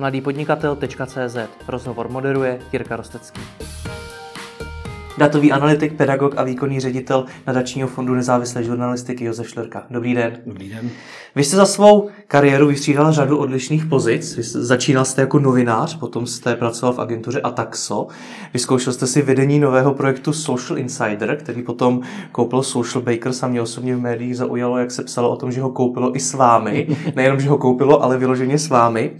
mladýpodnikatel.cz. Rozhovor moderuje Jirka Rostecký. Datový analytik, pedagog a výkonný ředitel nadačního fondu nezávislé žurnalistiky Josef Šlerka. Dobrý den. Dobrý den. Vy jste za svou kariéru vystřídal řadu odlišných pozic. Vy začínal jste jako novinář, potom jste pracoval v agentuře Ataxo. Vyzkoušel jste si vedení nového projektu Social Insider, který potom koupil Social Bakers a mě osobně v médiích zaujalo, jak se psalo o tom, že ho koupilo i s vámi. Nejenom, že ho koupilo, ale vyloženě s vámi.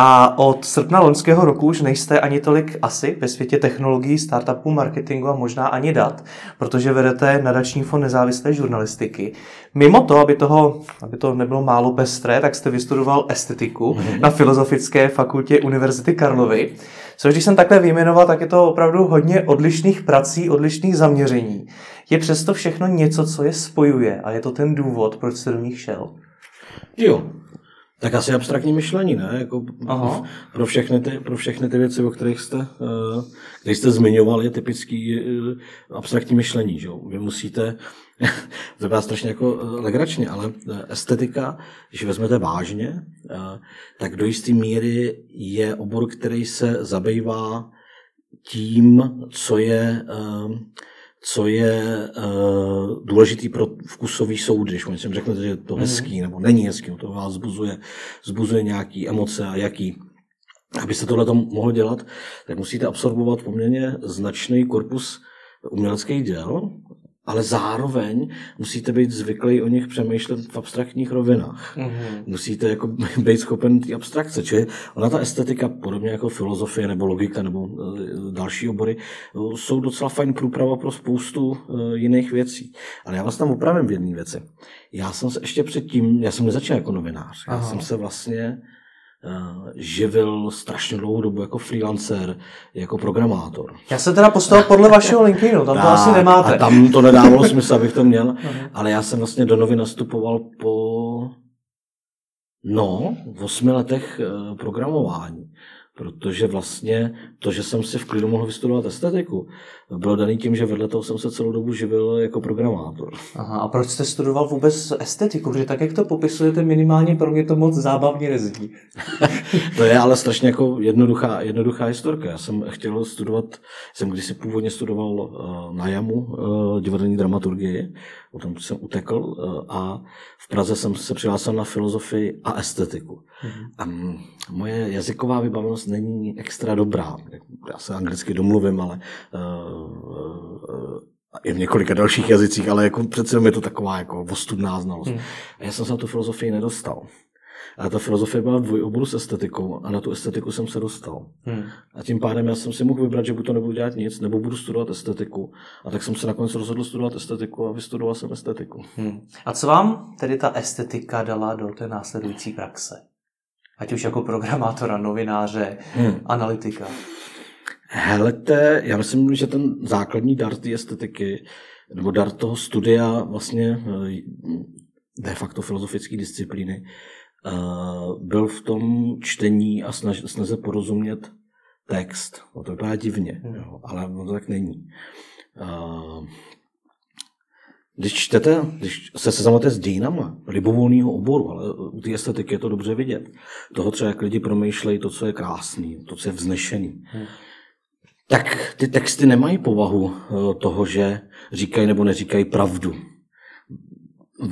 A od srpna loňského roku už nejste ani tolik asi ve světě technologií, startupů, marketingu a možná ani dat, protože vedete nadační fond nezávislé žurnalistiky. Mimo to, aby, toho, aby to nebylo málo pestré, tak jste vystudoval estetiku mm-hmm. na Filozofické fakultě Univerzity Karlovy. Což když jsem takhle vyjmenoval, tak je to opravdu hodně odlišných prací, odlišných zaměření. Je přesto všechno něco, co je spojuje a je to ten důvod, proč jste do nich šel? Jo, tak asi abstraktní myšlení, ne? Jako Aha. pro, všechny ty, pro všechny ty věci, o kterých jste, uh, které jste zmiňoval, je typický uh, abstraktní myšlení. Že? Vy musíte, to vypadá strašně jako uh, legračně, ale estetika, když vezmete vážně, tak do jisté míry je obor, který se zabývá tím, co je co je uh, důležitý pro vkusový soud, když oni si řeknete, že je to mhm. hezký nebo není hezký, to vás zbuzuje, zbuzuje nějaký emoce a jaký. Abyste tohle to mohlo dělat, tak musíte absorbovat poměrně značný korpus uměleckých děl, ale zároveň musíte být zvyklí o nich přemýšlet v abstraktních rovinách. Mm-hmm. Musíte jako být schopen té abstrakce. Čili ona ta estetika, podobně jako filozofie nebo logika nebo uh, další obory, uh, jsou docela fajn průprava pro spoustu uh, jiných věcí. Ale já vás tam opravím v jedné věci. Já jsem se ještě předtím, já jsem nezačal jako novinář. Aha. Já jsem se vlastně Eh, živil strašně dlouhou dobu jako freelancer, jako programátor. Já se teda postavil podle vašeho LinkedInu, tam to tak, asi nemáte. A tam to nedávalo smysl, abych to měl, ale já jsem vlastně do novy nastupoval po no, v osmi letech eh, programování protože vlastně to, že jsem si v klidu mohl vystudovat estetiku, bylo daný tím, že vedle toho jsem se celou dobu živil jako programátor. Aha, a proč jste studoval vůbec estetiku? Protože tak, jak to popisujete, minimálně pro mě to moc zábavně nezní. to je ale strašně jako jednoduchá, jednoduchá historka. Já jsem chtěl studovat, jsem kdysi původně studoval uh, na JAMu uh, divadelní dramaturgii, potom jsem utekl uh, a v Praze jsem se přihlásil na filozofii a estetiku. Mm-hmm. A moje jazyková vybavenost není extra dobrá. Já se anglicky domluvím, ale uh, i v několika dalších jazycích, ale jako přece je to taková jako ostudná znalost. Hmm. A já jsem se na tu filozofii nedostal. A ta filozofie byla dvojoboru s estetikou a na tu estetiku jsem se dostal. Hmm. A tím pádem já jsem si mohl vybrat, že buď to nebudu dělat nic, nebo budu studovat estetiku. A tak jsem se nakonec rozhodl studovat estetiku a vystudoval jsem estetiku. Hmm. A co vám tedy ta estetika dala do té následující praxe? Ať už jako programátora, novináře, hmm. analytika. Helete, já myslím, že ten základní dar té estetiky, nebo dar toho studia vlastně eh, de facto filozofické disciplíny, byl v tom čtení a snaž, snaze porozumět text. No to vypadá divně, hmm. jo, ale ono to tak není. Když čtete, když se seznamujete s dějinama libovolného oboru, ale u té estetiky je to dobře vidět, toho třeba, jak lidi promýšlejí to, co je krásný, to, co je vznešený, hmm tak ty texty nemají povahu eh, toho, že říkají nebo neříkají pravdu.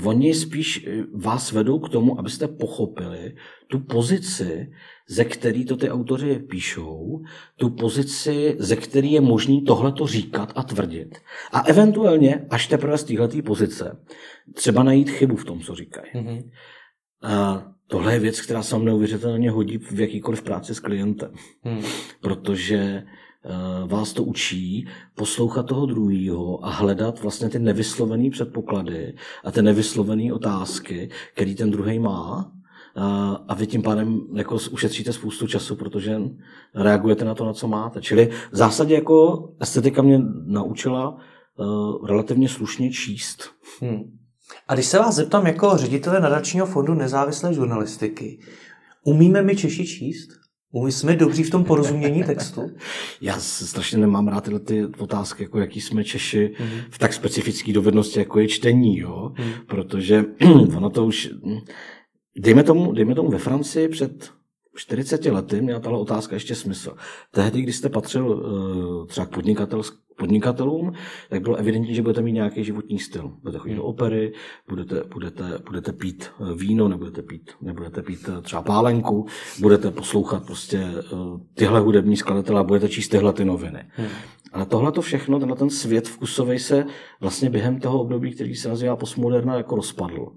Oni spíš eh, vás vedou k tomu, abyste pochopili tu pozici, ze který to ty autoři píšou, tu pozici, ze který je možný tohleto říkat a tvrdit. A eventuálně, až teprve z této pozice, třeba najít chybu v tom, co říkají. Mm-hmm. A tohle je věc, která se neuvěřitelně hodí v jakýkoliv práci s klientem. Mm. Protože vás to učí poslouchat toho druhého a hledat vlastně ty nevyslovené předpoklady a ty nevyslovené otázky, který ten druhý má. Eh, a vy tím pádem jako ušetříte spoustu času, protože reagujete na to, na co máte. Čili v zásadě jako estetika mě naučila uh, relativně slušně číst. Hmm. A když se vás zeptám jako ředitele nadačního fondu nezávislé žurnalistiky, umíme my Češi číst? My jsme dobří v tom porozumění textu? Já strašně nemám rád tyhle ty otázky, jako jaký jsme Češi mm-hmm. v tak specifické dovednosti, jako je čtení, jo? Mm. protože ono to už, dejme tomu, dejme tomu ve Francii před 40 lety měla tahle otázka ještě smysl. Tehdy, když jste patřil uh, třeba k podnikatel, podnikatelům, tak bylo evidentní, že budete mít nějaký životní styl. Budete chodit do opery, budete, budete, budete pít eh, víno, nebudete pít, nebudete pít eh, třeba pálenku, budete poslouchat prostě uh, tyhle hudební skladatele a budete číst tyhle ty noviny. Hmm. Ale tohle to všechno, tenhle ten svět vkusový se vlastně během toho období, který se nazývá postmoderna, jako rozpadl.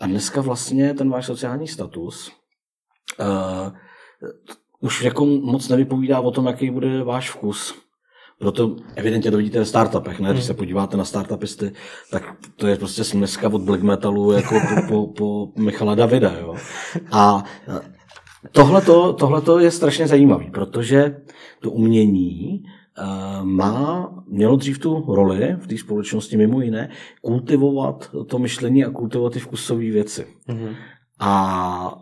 A dneska vlastně ten váš sociální status uh, už jako moc nevypovídá o tom, jaký bude váš vkus. Proto evidentně to vidíte ve startupech, ne? Když se podíváte na startupisty, tak to je prostě směska od black metalu jako po, po, po Michala Davida, jo. A tohle je strašně zajímavé, protože to umění uh, má, mělo dřív tu roli v té společnosti mimo jiné, kultivovat to myšlení a kultivovat ty vkusové věci. Mm-hmm. A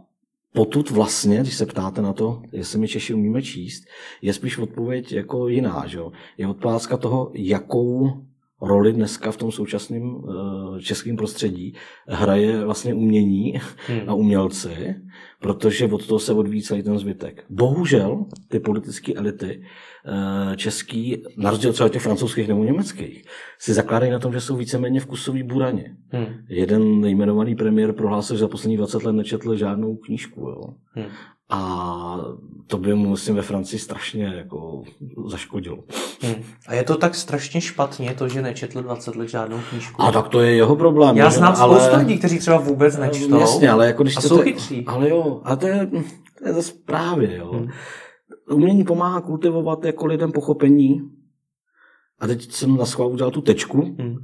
potud vlastně, když se ptáte na to, jestli my Češi umíme číst, je spíš odpověď jako jiná. Že? Je otázka toho, jakou roli dneska v tom současném eh, českém prostředí hraje vlastně umění hmm. a umělci, protože od toho se odvíjí celý ten zbytek. Bohužel ty politické elity eh, český, na rozdíl třeba těch francouzských nebo německých, si zakládají na tom, že jsou víceméně vkusový buraně. Hmm. Jeden nejmenovaný premiér prohlásil, že za poslední 20 let nečetl žádnou knížku. Jo. Hmm. A to by mu, myslím, ve Francii strašně jako zaškodilo. Hmm. A je to tak strašně špatně, to, že nečetl 20 let žádnou knížku? A tak to je jeho problém. Já znám ale... spoustu lidí, kteří třeba vůbec nečtou. Jasně, ale jako když a jsou chytří. Ale jo, a to je, to je zase právě, jo. Hmm. Umění pomáhá kultivovat jako lidem pochopení. A teď jsem na schvál udělal tu tečku. Hmm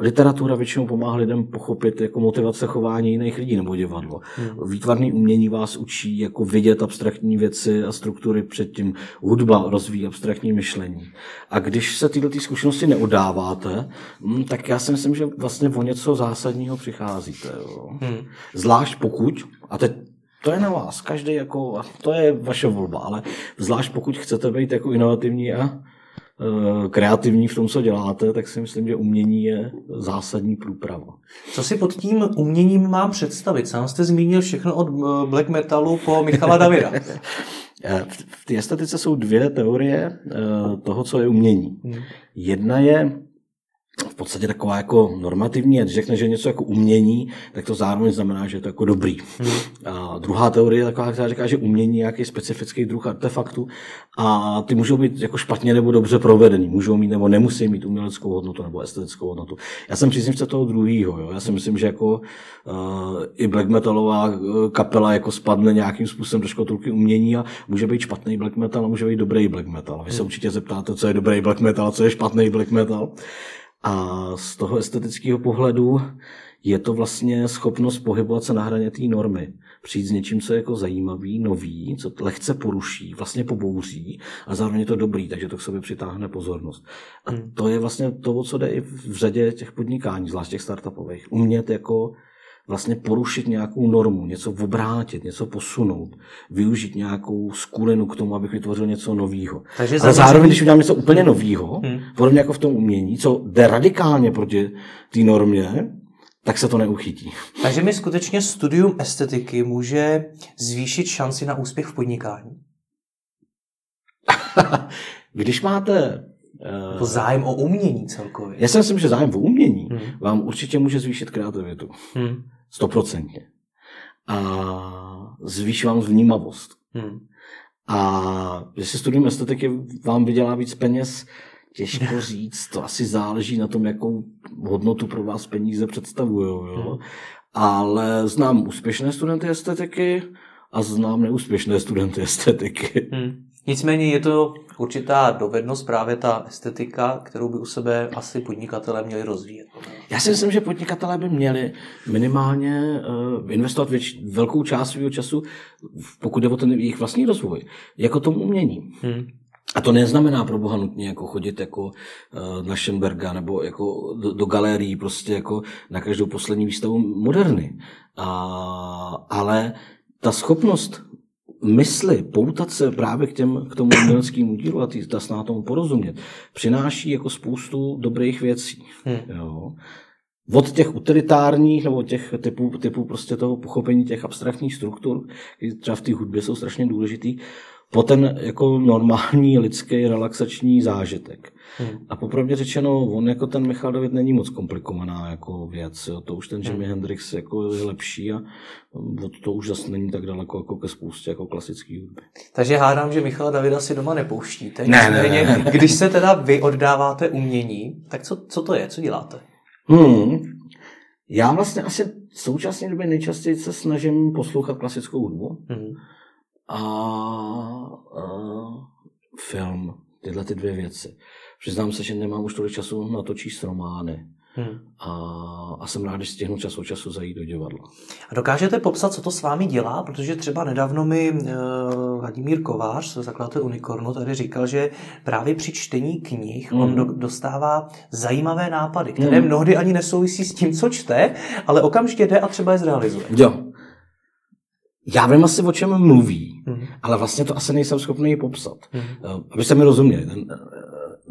literatura většinou pomáhá lidem pochopit jako motivace chování jiných lidí nebo divadlo. Hmm. Výtvarné umění vás učí jako vidět abstraktní věci a struktury předtím. Hudba rozvíjí abstraktní myšlení. A když se tyhle ty zkušenosti neodáváte, hm, tak já si myslím, že vlastně o něco zásadního přicházíte. Jo. Hmm. Zvlášť pokud, a teď to je na vás, každý jako, to je vaše volba, ale zvlášť pokud chcete být jako inovativní a kreativní v tom, co děláte, tak si myslím, že umění je zásadní průprava. Co si pod tím uměním mám představit? Sám jste zmínil všechno od eh, black metalu po Michala Davida. Eh, v té estetice jsou dvě teorie toho, co je umění. Hmm. Jedna je v podstatě taková jako normativní, a když řekne, že něco jako umění, tak to zároveň znamená, že je to jako dobrý. Hmm. A druhá teorie je taková, která říká, že umění je nějaký specifický druh artefaktu a ty můžou být jako špatně nebo dobře provedený, můžou mít nebo nemusí mít uměleckou hodnotu nebo estetickou hodnotu. Já jsem příznivce toho druhého. Já si myslím, že jako uh, i black metalová eh, kapela jako spadne nějakým způsobem do škotulky umění a může být špatný black metal a může být dobrý black metal. Vy se hmm. určitě zeptáte, co je dobrý black metal a co je špatný black metal. A z toho estetického pohledu je to vlastně schopnost pohybovat se na hraně té normy. Přijít s něčím, co je jako zajímavý, nový, co lehce poruší, vlastně pobouří a zároveň je to dobrý, takže to k sobě přitáhne pozornost. A hmm. to je vlastně to, co jde i v řadě těch podnikání, zvlášť těch startupových. Umět jako vlastně porušit nějakou normu, něco obrátit, něco posunout, využít nějakou skulinu k tomu, abych vytvořil něco nového. Takže Ale zároveň, když udělám něco úplně nového, hmm. podobně jako v tom umění, co jde radikálně proti té normě, tak se to neuchytí. Takže mi skutečně studium estetiky může zvýšit šanci na úspěch v podnikání? Když máte jako zájem o umění celkově. Já si myslím, že zájem o umění hmm. vám určitě může zvýšit kreativitu. Hmm. Stoprocentně. A zvýší vám vnímavost. Hmm. A jestli studium estetiky vám vydělá víc peněz, těžko říct, to asi záleží na tom, jakou hodnotu pro vás peníze představují. Jo? Hmm. Ale znám úspěšné studenty estetiky a znám neúspěšné studenty estetiky. Hmm. Nicméně je to určitá dovednost, právě ta estetika, kterou by u sebe asi podnikatelé měli rozvíjet. Já si myslím, že podnikatelé by měli minimálně uh, investovat věč, velkou část svého času, pokud jde o ten jejich vlastní rozvoj, jako tomu umění. Hmm. A to neznamená pro boha nutně jako chodit jako uh, na Schemberga nebo jako do, do galérií prostě jako na každou poslední výstavu moderny. A, ale ta schopnost mysli, poutat se právě k, těm, k tomu uměleckému dílu a ty, ta sná tomu porozumět, přináší jako spoustu dobrých věcí. Hmm. Jo. od těch utilitárních nebo těch typů, typů prostě toho pochopení těch abstraktních struktur, které třeba v té hudbě jsou strašně důležitý, po ten jako normální lidský relaxační zážitek. Hmm. A popravdě řečeno, on jako ten Michal David není moc komplikovaná jako věc. Jo. To už ten Jimi hmm. Hendrix jako je lepší a od to už zase není tak daleko jako ke spoustě jako klasický hudby. Takže hádám, že Michala Davida si doma nepouštíte. Ne, ne, ne. Když se teda vy oddáváte umění, tak co, co to je? Co děláte? Hmm. Já vlastně asi v současné době nejčastěji se snažím poslouchat klasickou hudbu. Hmm a, a film. Tyhle ty dvě věci. Přiznám se, že nemám už tolik času na to číst romány. Hmm. A, a jsem rád, když stihnu čas od času zajít do divadla. A dokážete popsat, co to s vámi dělá? Protože třeba nedávno mi uh, Vladimír Kovář, zakladatel Unicornu, tady říkal, že právě při čtení knih hmm. on do, dostává zajímavé nápady, které hmm. mnohdy ani nesouvisí s tím, co čte, ale okamžitě jde a třeba je zrealizuje. Jo, já vím asi, o čem mluví, mm. ale vlastně to asi nejsem schopný popsat. Mm. Abyste mi rozuměli, eh,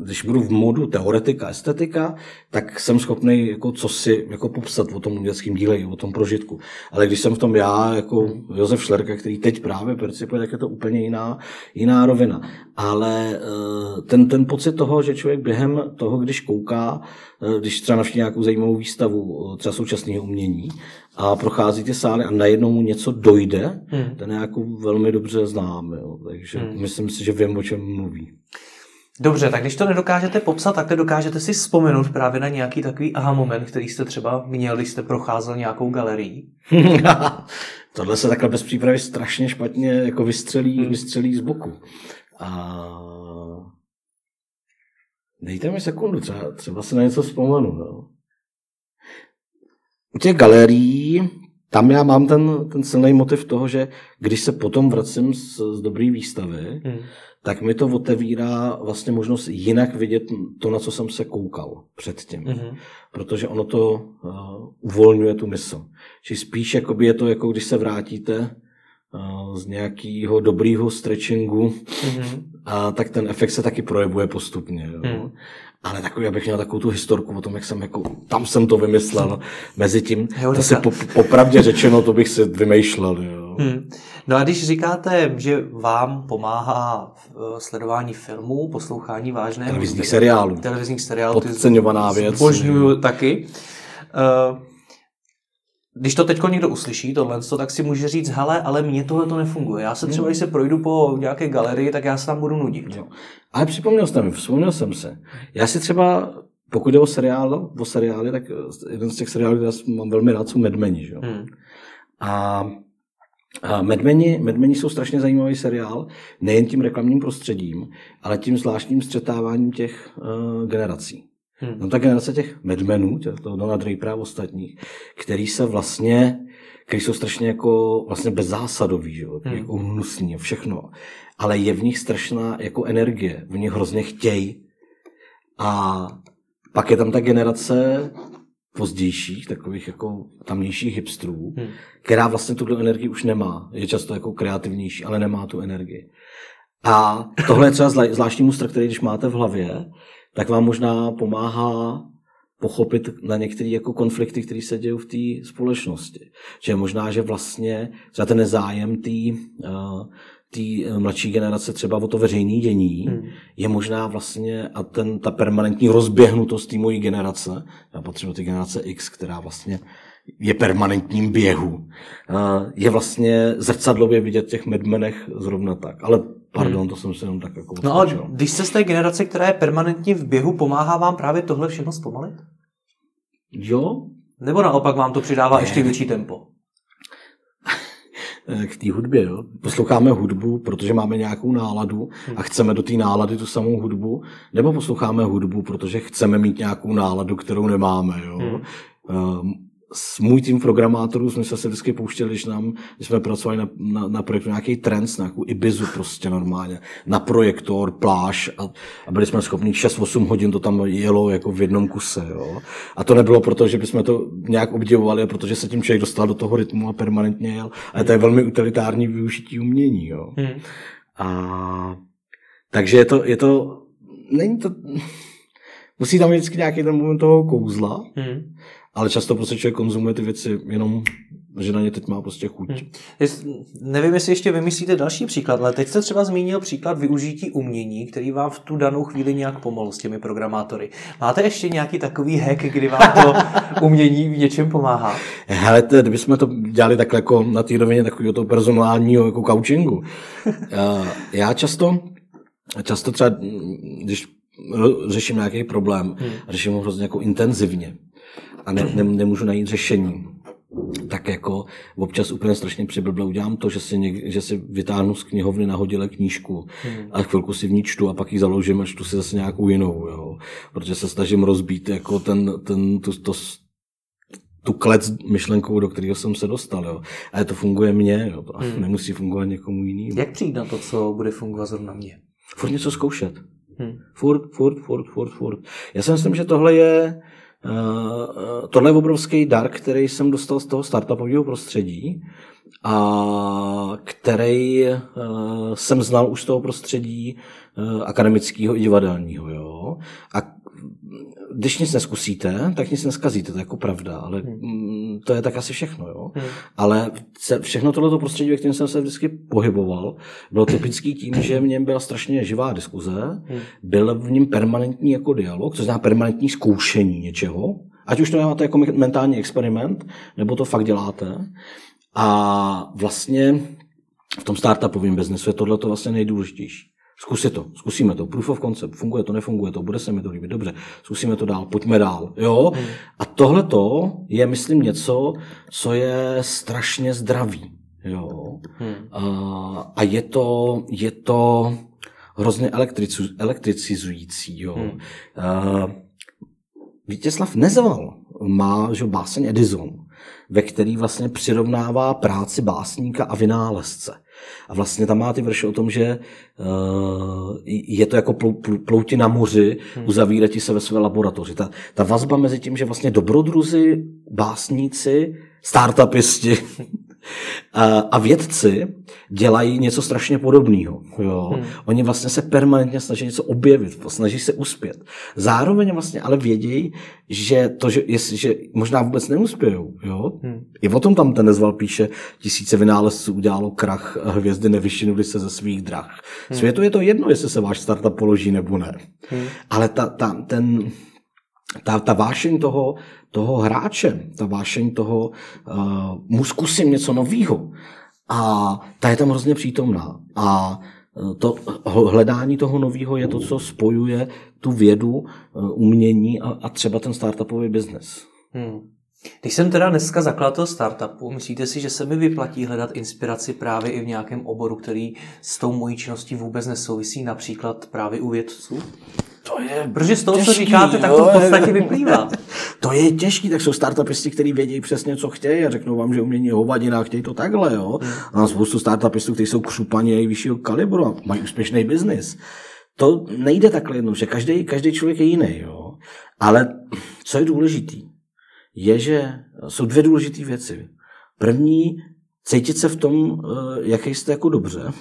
když budu v modu teoretika, estetika, tak jsem schopný jako co si jako popsat o tom uměleckém díle, o tom prožitku. Ale když jsem v tom já, jako. Josef Šlerka, který teď právě percipuje, tak je to úplně jiná, jiná rovina. Ale eh, ten, ten pocit toho, že člověk během toho, když kouká, když třeba navštíví nějakou zajímavou výstavu třeba současného umění a prochází ty sály a najednou mu něco dojde, hmm. ten je jako velmi dobře znám. Jo. Takže hmm. myslím si, že vím, o čem mluví. Dobře, tak když to nedokážete popsat, tak dokážete si vzpomenout právě na nějaký takový aha moment, který jste třeba měl, když jste procházel nějakou galerii. Tohle se takhle bez přípravy strašně špatně jako vystřelí, hmm. vystřelí z boku. A... Dejte mi sekundu, třeba, třeba se na něco vzpomenu. No. U těch galerií, tam já mám ten, ten silný motiv toho, že když se potom vracím z, z dobré výstavy, hmm. tak mi to otevírá vlastně možnost jinak vidět to, na co jsem se koukal předtím. Hmm. Protože ono to uh, uvolňuje tu mysl. Či spíš jakoby je to, jako když se vrátíte uh, z nějakého dobrého stretchingu, mm-hmm. a tak ten efekt se taky projevuje postupně. Jo. Mm. Ale takový, abych měl takovou tu historku o tom, jak jsem jako, tam jsem to vymyslel. Mezi tím, to si po, popravdě řečeno, to bych si vymýšlel. Jo. Hmm. No a když říkáte, že vám pomáhá v sledování filmů, poslouchání vážného... Televizních seriálů. Televizních seriálů. Podceňovaná věc. Zbožňuju taky. Uh, když to teď někdo uslyší, tohle, tak si může říct, hele, ale mně tohle to nefunguje. Já se třeba, když se projdu po nějaké galerii, tak já se tam budu nudit. Jo. Ale připomněl jsem mi, vzpomněl jsem se. Já si třeba, pokud jde o seriál, o seriály, tak jeden z těch seriálů, které mám velmi rád, jsou Medmeni. Že? Hmm. A a Medmeni, Medmeni jsou strašně zajímavý seriál, nejen tím reklamním prostředím, ale tím zvláštním střetáváním těch uh, generací. Hmm. No ta generace těch medmenů, toho Dona Drapera a ostatních, který se vlastně, který jsou strašně jako vlastně bezzásadový, že? Hmm. jako hnusný všechno. Ale je v nich strašná jako energie, v nich hrozně chtějí. A pak je tam ta generace pozdějších, takových jako tamnějších hipstrů, hmm. která vlastně tuto energii už nemá. Je často jako kreativnější, ale nemá tu energii. A tohle je třeba zvláštní mustr, který když máte v hlavě, tak vám možná pomáhá pochopit na některé jako konflikty, které se dějí v té společnosti. Že možná, že vlastně třeba ten nezájem té tý eh, mladší generace třeba o to veřejné dění hmm. je možná vlastně a ten, ta permanentní rozběhnutost té mojí generace, já patřím do té generace X, která vlastně je permanentním běhu, je vlastně zrcadlově vidět v těch medmenech zrovna tak. Ale pardon, hmm. to jsem si jenom tak jako No ale když jste z té generace, která je permanentně v běhu, pomáhá vám právě tohle všechno zpomalit? Jo. Nebo naopak vám to přidává ne. ještě větší tempo? K té hudbě, jo. Posloucháme hudbu, protože máme nějakou náladu a chceme do té nálady tu samou hudbu, nebo posloucháme hudbu, protože chceme mít nějakou náladu, kterou nemáme, jo. Hmm. S můj tým programátorů jsme se vždycky pouštěli, když, nám, když jsme pracovali na, na, na projektu nějaký trend, nějakou Ibizu prostě normálně, na projektor, pláž a, a byli jsme schopni 6-8 hodin to tam jelo jako v jednom kuse. Jo. A to nebylo proto, že bychom to nějak obdivovali, protože se tím člověk dostal do toho rytmu a permanentně jel. Ale to je velmi utilitární využití umění. Jo. Hmm. A, takže je to, je to, není to, Musí tam být vždycky nějaký ten moment toho kouzla, Hmm. Ale často prostě člověk konzumuje ty věci jenom, že na ně teď má prostě chuť. Hmm. Jest, nevím, jestli ještě vymyslíte další příklad, ale teď jste třeba zmínil příklad využití umění, který vám v tu danou chvíli nějak pomohl s těmi programátory. Máte ještě nějaký takový hack, kdy vám to umění v něčem pomáhá? Hele, to, kdybychom to dělali takhle jako na té rovině takového toho personálního jako coachingu. Já- Já často, často třeba, mm, když řeším nějaký problém, Hmm. řeším ho hrozně jako intenzivně a ne, ne, nemůžu najít řešení, tak jako občas úplně strašně přiblble udělám to, že si, něk, že si vytáhnu z knihovny nahodile knížku Hmm. a chvilku si v ní čtu a pak ji založím a čtu si zase nějakou jinou, jo. Protože se snažím rozbít jako ten, ten, tu, to, tu klec myšlenkou, do kterého jsem se dostal, jo. Ale to funguje mně, jo. To Hmm. nemusí fungovat někomu jinému. Jak přijít na to, co bude fungovat zrovna mě? Furt něco zkoušet. Hmm. Furt, furt, furt, furt, furt. Já si myslím, že tohle je, tohle je obrovský dar, který jsem dostal z toho startupového prostředí a který uh, jsem znal už z toho prostředí uh, akademického i divadelního. Jo? A když nic neskusíte, tak nic neskazíte, to je jako pravda, ale mm, to je tak asi všechno. Jo? Hmm. Ale všechno tohleto prostředí, ve kterém jsem se vždycky pohyboval, bylo typický tím, že v něm byla strašně živá diskuze, Hmm. byl v něm permanentní jako dialog, což znamená permanentní zkoušení něčeho, ať už to děláte jako mentální experiment, nebo to fakt děláte. A vlastně v tom startupovém biznesu je tohle vlastně nejdůležitější. Zkusit to, zkusíme to, proof of concept, funguje to, nefunguje to, bude se mi to líbit, dobře, zkusíme to dál, pojďme dál, jo. Hmm. A tohle to je, myslím, něco, co je strašně zdravý, jo. Hmm. A, a je to, je to hrozně elektricu, elektricizující, jo. Hmm. Uh, Vítězslav Nezval má že, báseň Edison, ve který vlastně přirovnává práci básníka a vynálezce. A vlastně tam má ty verše o tom, že uh, je to jako plou, plou, plouti na moři, Hmm. uzavírat se ve své laboratoři. Ta, ta vazba mezi tím, že vlastně dobrodruzi, básníci, startupisti a, vědci dělají něco strašně podobného. Jo? Hmm. Oni vlastně se permanentně snaží něco objevit, snaží se uspět. Zároveň vlastně ale vědějí, že to, že, jestli, že možná vůbec neuspějou. Jo? Hmm. I o tom tam ten nezval píše, tisíce vynálezců udělalo krach, hvězdy nevyšinuli se ze svých drah. Hmm. Světu je to jedno, jestli se váš startup položí nebo ne. Hmm. Ale ta, ta, ten, ta, ta vášeň toho, toho hráče, ta vášeň toho, uh, mu zkusím něco nového, a ta je tam hrozně přítomná. A eh, to hledání toho nového je to, co spojuje tu vědu, eh, umění a, a třeba ten startupový biznes. Hmm. Když jsem teda dneska zakladatel startupu, myslíte si, že se mi vyplatí hledat inspiraci právě i v nějakém oboru, který s tou mojí činností vůbec nesouvisí, například právě u vědců? To je Protože z toho, co těžký, říkáte, tak jo. to v podstatě vyplývá. To je těžký, tak jsou startupisti, kteří vědí přesně, co chtějí a řeknou vám, že umění je hovadina a chtějí to takhle. Jo? A mám spoustu startupistů, kteří jsou křupaní nejvyššího kalibru a mají úspěšný biznis. To nejde takhle jednou, že každý, každý člověk je jiný. Jo? Ale co je důležitý, je, že jsou dvě důležité věci. První, cítit se v tom, eh, jaký jste jako dobře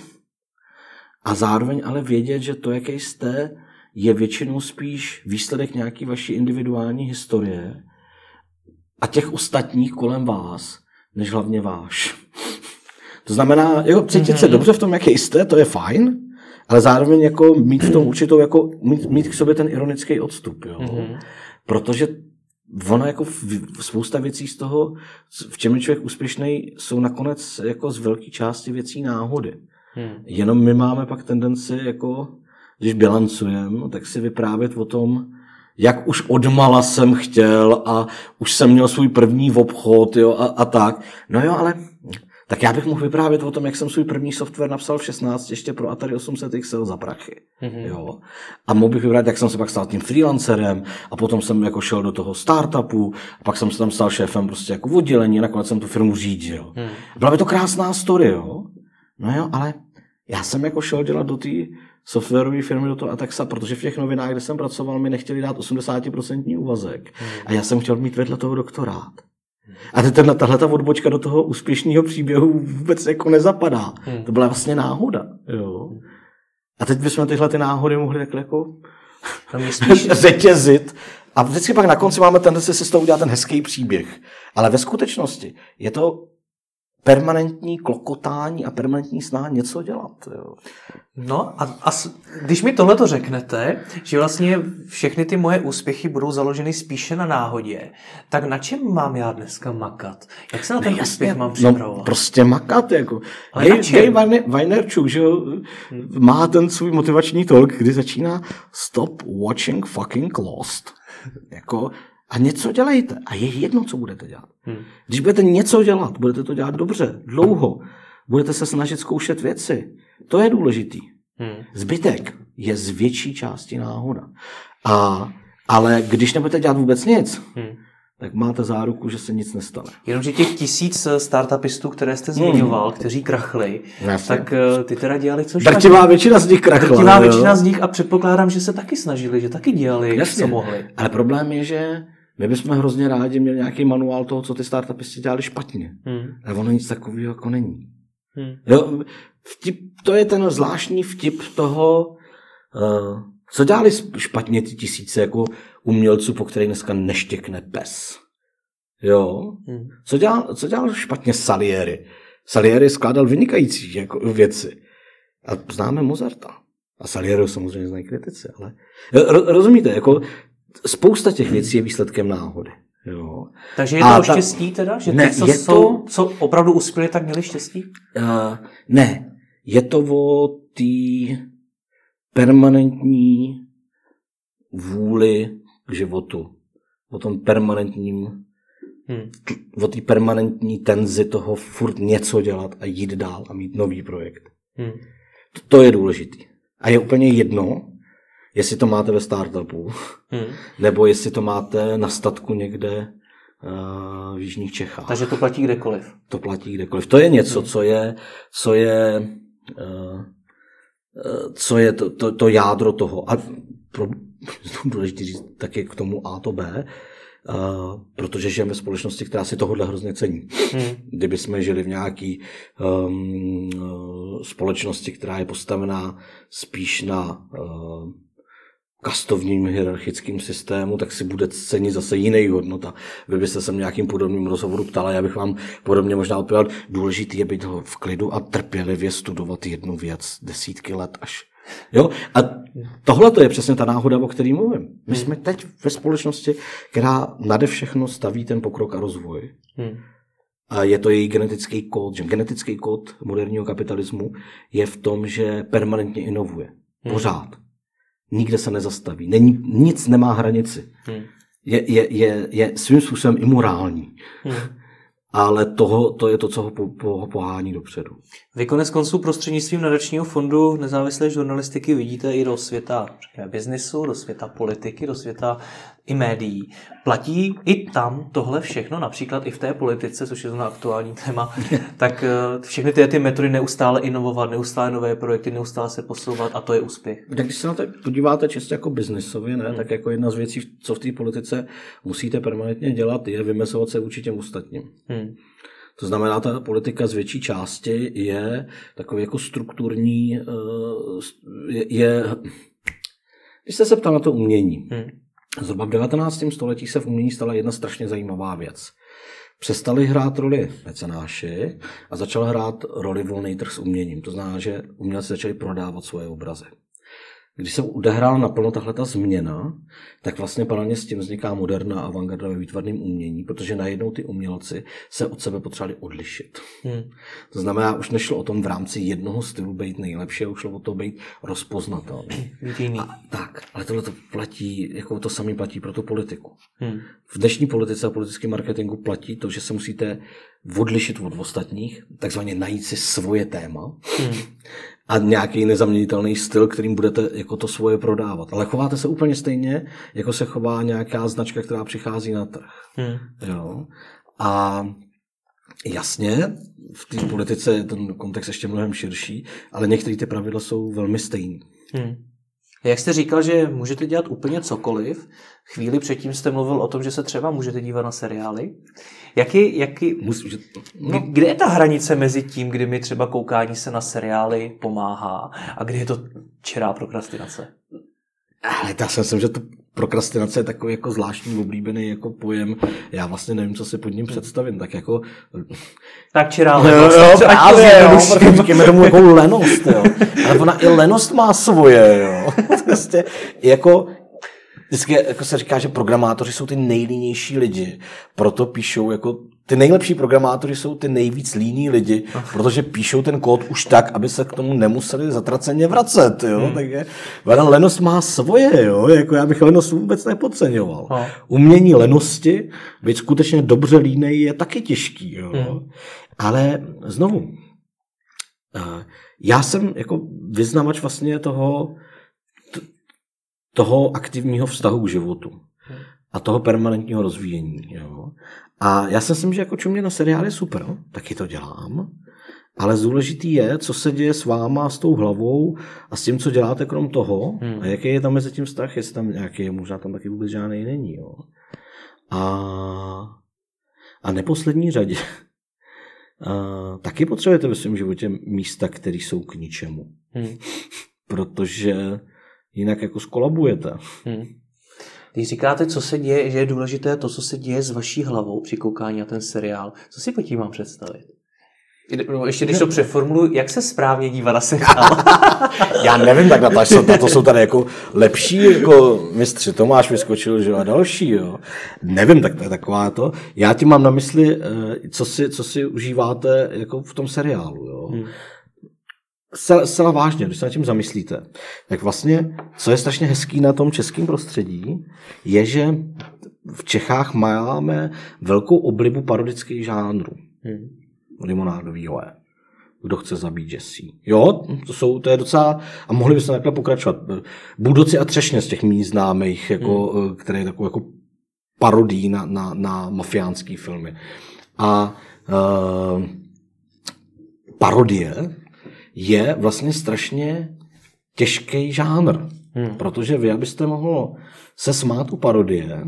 a zároveň ale vědět, že to, jaký jste, je většinou spíš výsledek nějaký vaší individuální historie a těch ostatních kolem vás, než hlavně váš. To znamená, jako cítit se Mhm. dobře v tom, jaký jste, to je fajn, ale zároveň jako mít v tom určitou, jako mít, mít k sobě ten ironický odstup. Jo? Mhm. Protože ono jako spousta věcí z toho, v čem je člověk úspěšný, jsou nakonec jako z velké části věcí náhody. Hmm. Jenom my máme pak tendenci, jako, když bilancujeme, tak si vyprávět o tom, jak už odmala jsem chtěl a už jsem měl svůj první obchod jo, a, a tak. No jo, ale tak já bych mohl vyprávět o tom, jak jsem svůj první software napsal v 16 ještě pro Atari 800 XL za prachy. Mhm. Jo. A mohl bych vyprávět, jak jsem se pak stal tím freelancerem a potom jsem jako šel do toho startupu a pak jsem se tam stal šéfem prostě jako v oddělení a nakonec jsem tu firmu řídil. Hmm. Byla by to krásná story, jo? No jo, ale já jsem jako šel dělat do té softwarové firmy do toho Ataxa, protože v těch novinách, kde jsem pracoval, mi nechtěli dát 80% úvazek. A já jsem chtěl mít vedle toho doktorát. A teď tenhle, tahle ta odbočka do toho úspěšného příběhu vůbec jako nezapadá. Hmm. To byla vlastně náhoda. Jo? A teď bychom tyhle ty náhody mohli takhle jako řetězit. A vždycky pak na konci máme tendenci si z toho udělat ten hezký příběh. Ale ve skutečnosti je to permanentní klokotání a permanentní snaha něco dělat. Jo. No a, a když mi tohle to řeknete, že vlastně všechny ty moje úspěchy budou založeny spíše na náhodě, tak na čem mám já dneska makat? Jak se na ten úspěch mám připravovat? No, prostě makat, jako. Ale Gay? Gay Vaynerchuk, že jo, má ten svůj motivační talk, kdy začíná stop watching fucking Lost. Jako, a něco dělejte. A je jedno, co budete dělat. Hmm. Když budete něco dělat, budete to dělat dobře, dlouho. Budete se snažit zkoušet věci. To je důležitý. Hmm. Zbytek je z větší části náhoda. A, ale když nebudete dělat vůbec nic, Hmm. tak máte záruku, že se nic nestane. Jenomže těch tisíc eh, startupistů, které jste zmiňoval, kteří krachli, Jasně. tak eh, ty teda dělali co Drtivá většina z nich krachla. Drtivá většina z nich a předpokládám, že se taky snažili, že taky dělali, Jasně. co mohli. Ale problém je, že my bychom hrozně rádi měli nějaký manuál toho, co ty startupisti dělali špatně. Hmm. Ale ono nic takového jako není. Hmm. Jo, vtip, to je ten zvláštní vtip toho, uh, co dělali špatně ty tisíce jako umělců, po kterých dneska neštěkne pes. Jo, Hmm. co dělal, co dělal špatně Salieri? Salieri skládal vynikající jako věci. A známe Mozarta. A Salieri samozřejmě znají kritici, ale ro, rozumíte, jako spousta těch věcí je výsledkem náhody. Jo. Takže je A to o ta- štěstí teda? Že Ne, ty, co, je to- jsou, co opravdu uspěli, tak měli štěstí? Uh, ne, je to o té permanentní vůli k životu. O tom permanentním, Hmm. o té permanentní tenzi toho furt něco dělat a jít dál a mít nový projekt. Hmm. To, to je důležitý. A je úplně jedno, jestli to máte ve startupu, Hmm. nebo jestli to máte na statku někde uh, v Jižních Čechách. Takže to platí kdekoliv. to platí kdekoliv. To je něco, co je, co je, uh, co je to, to, to jádro toho. A pro, důležité říct taky k tomu A to B, uh, protože žijeme ve společnosti, která si tohohle hrozně cení. Hmm. Kdyby jsme žili v nějaký um, uh, společnosti, která je postavená spíš na uh, kastovním hierarchickým systému, tak si bude cenit zase jiný hodnota. Vy byste se nějakým podobným rozhovoru ptala, já bych vám podobně možná odpověděl, důležitý je být v klidu a trpělivě studovat jednu věc desítky let až. Jo? A tohle to je přesně ta náhoda, o který mluvím. My jsme teď ve společnosti, která nade všechno staví ten pokrok a rozvoj. Hmm. A je to její genetický kód. Že genetický kód moderního kapitalismu je v tom, že permanentně inovuje. Pořád. Nikde se nezastaví. Není, nic nemá hranici. Hmm. Je, je, je, je svým způsobem imorální. Hmm. Ale toho, to je to, co ho po, po, pohání dopředu. Vy konec konců prostřednictvím nadačního fondu nezávislé žurnalistiky vidíte i do světa řekněme, biznisu, do světa politiky, do světa i médií. Platí i tam tohle všechno, například i v té politice, což je zrovna aktuální téma, tak eh, všechny ty, ty metody neustále inovovat, neustále nové projekty, neustále se posouvat a to je úspěch. Tak když se na to podíváte čistě jako biznisově, ne, tak jako jedna z věcí, co v té politice musíte permanentně dělat, je vymezovat se vůči těm ostatním. Hmm. To znamená, ta politika z větší části je takový jako strukturní, eh, je, je když jste se ptal na to umění, Hmm. Zhruba v 19. století se v umění stala jedna strašně zajímavá věc. Přestali hrát roli mecenáši a začal hrát roli volný trh s uměním. To znamená, že umělci začali prodávat svoje obrazy. Když se odehrála naplno tahle ta změna, tak vlastně paralelně s tím vzniká moderna avantgarda ve výtvarném umění, protože najednou ty umělci se od sebe potřebovali odlišit. Hmm. To znamená, už nešlo o tom v rámci jednoho stylu být nejlepší, už šlo o to být rozpoznatelný. A, tak, ale tohle to platí, jako to samé platí pro tu politiku. Hmm. V dnešní politice a politickém marketingu platí to, že se musíte odlišit od ostatních, takzvaně najít si svoje téma Hmm. A nějaký nezaměnitelný styl, kterým budete jako to svoje prodávat. Ale chováte se úplně stejně, jako se chová nějaká značka, která přichází na trh. Hmm. Jo. A jasně, v té politice je ten kontext ještě mnohem širší, ale některé ty pravidla jsou velmi stejné. Hmm. Jak jste říkal, že můžete dělat úplně cokoliv, chvíli předtím jste mluvil o tom, že se třeba můžete dívat na seriály. Jaký, jaký, Musí, že, no, Kde je ta hranice mezi tím, kdy mi třeba koukání se na seriály pomáhá a kdy je to čirá prokrastinace? Ale já si myslím, že to prokrastinace je takový jako zvláštní oblíbený jako pojem. Já vlastně nevím, co si pod ním představím. Tak jako... Tak čirá lenost. Jo, jo, právě, jo, říkáme tomu jako lenost, jo. Ale ona i lenost má svoje, jo. Prostě jako Vždycky jako se říká, že programátoři jsou ty nejlínější lidi, proto píšou jako ty nejlepší programátoři jsou ty nejvíc líní lidi, protože píšou ten kód už tak, aby se k tomu nemuseli zatraceně vracet, jo, hmm. takže lenost má svoje, jo, jako já bych lenost vůbec nepodceňoval. No. Umění lenosti, být skutečně dobře línej je taky těžký, jo. Hmm. Ale znovu, eh, já jsem jako vyznavač vlastně toho, toho aktivního vztahu k životu a toho permanentního rozvíjení. Jo. A já si myslím, že jako čumě na seriál je super, taky to dělám, ale důležitý je, co se děje s váma, s tou hlavou a s tím, co děláte krom toho hmm. a jaký je tam mezi tím vztah, jestli tam nějaký je, možná tam taky vůbec žádný není. Jo. A, a neposlední řadě, a, taky potřebujete ve svém životě místa, které jsou k ničemu. Hmm. Protože jinak jako skolabujete. Hmm. Když říkáte, co se děje, že je důležité to, co se děje s vaší hlavou při koukání na ten seriál, co si pod tím mám představit? No, ještě když to přeformuluji, jak se správně dívá na seriál? Já nevím, tak na to, na to jsou tady jako lepší jako mistři. Tomáš vyskočil, že a další, jo. Nevím, tak to je taková to. Já tím mám na mysli, eh, co si, co si užíváte jako v tom seriálu, jo. Hmm zcela vážně, když se nad tím zamyslíte, tak vlastně, co je strašně hezký na tom českém prostředí, je, že v Čechách máme velkou oblibu parodických žánrů. Hmm. Limonádový je. Kdo chce zabít Jesse. Jo, to, jsou, to je docela, a mohli bychom takhle pokračovat. Budoci a třešně z těch mý známých, jako, hmm. které je takovou jako parodí na, na, na mafiánský filmy. A uh, parodie je vlastně strašně těžký žánr. Hmm. Protože vy, abyste mohl se smát u parodie,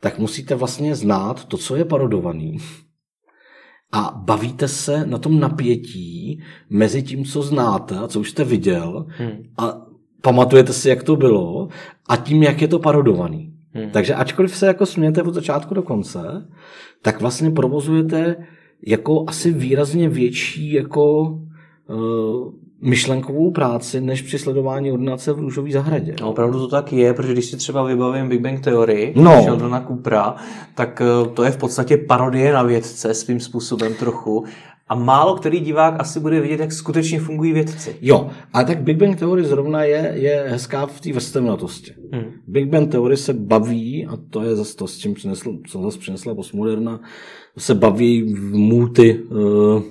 tak musíte vlastně znát to, co je parodovaný. A bavíte se na tom napětí mezi tím, co znáte a co už jste viděl hmm. a pamatujete si, jak to bylo a tím, jak je to parodovaný. Hmm. Takže ačkoliv se jako smějete od začátku do konce, tak vlastně provozujete jako asi výrazně větší jako myšlenkovou práci, než při sledování ordinace v růžové zahradě. No, opravdu to tak je, protože když si třeba vybavím Big Bang Theory, no. Sheldona Coopera, tak eh, to je v podstatě parodie na vědce svým způsobem trochu. A málo který divák asi bude vidět, jak skutečně fungují vědci. Jo, ale tak Big Bang Theory zrovna je, je hezká v té vrstevnatosti. Hmm. Big Bang Theory se baví, a to je zase to, s čím přinesl, co zase přinesla postmoderna, se baví v multi, uh,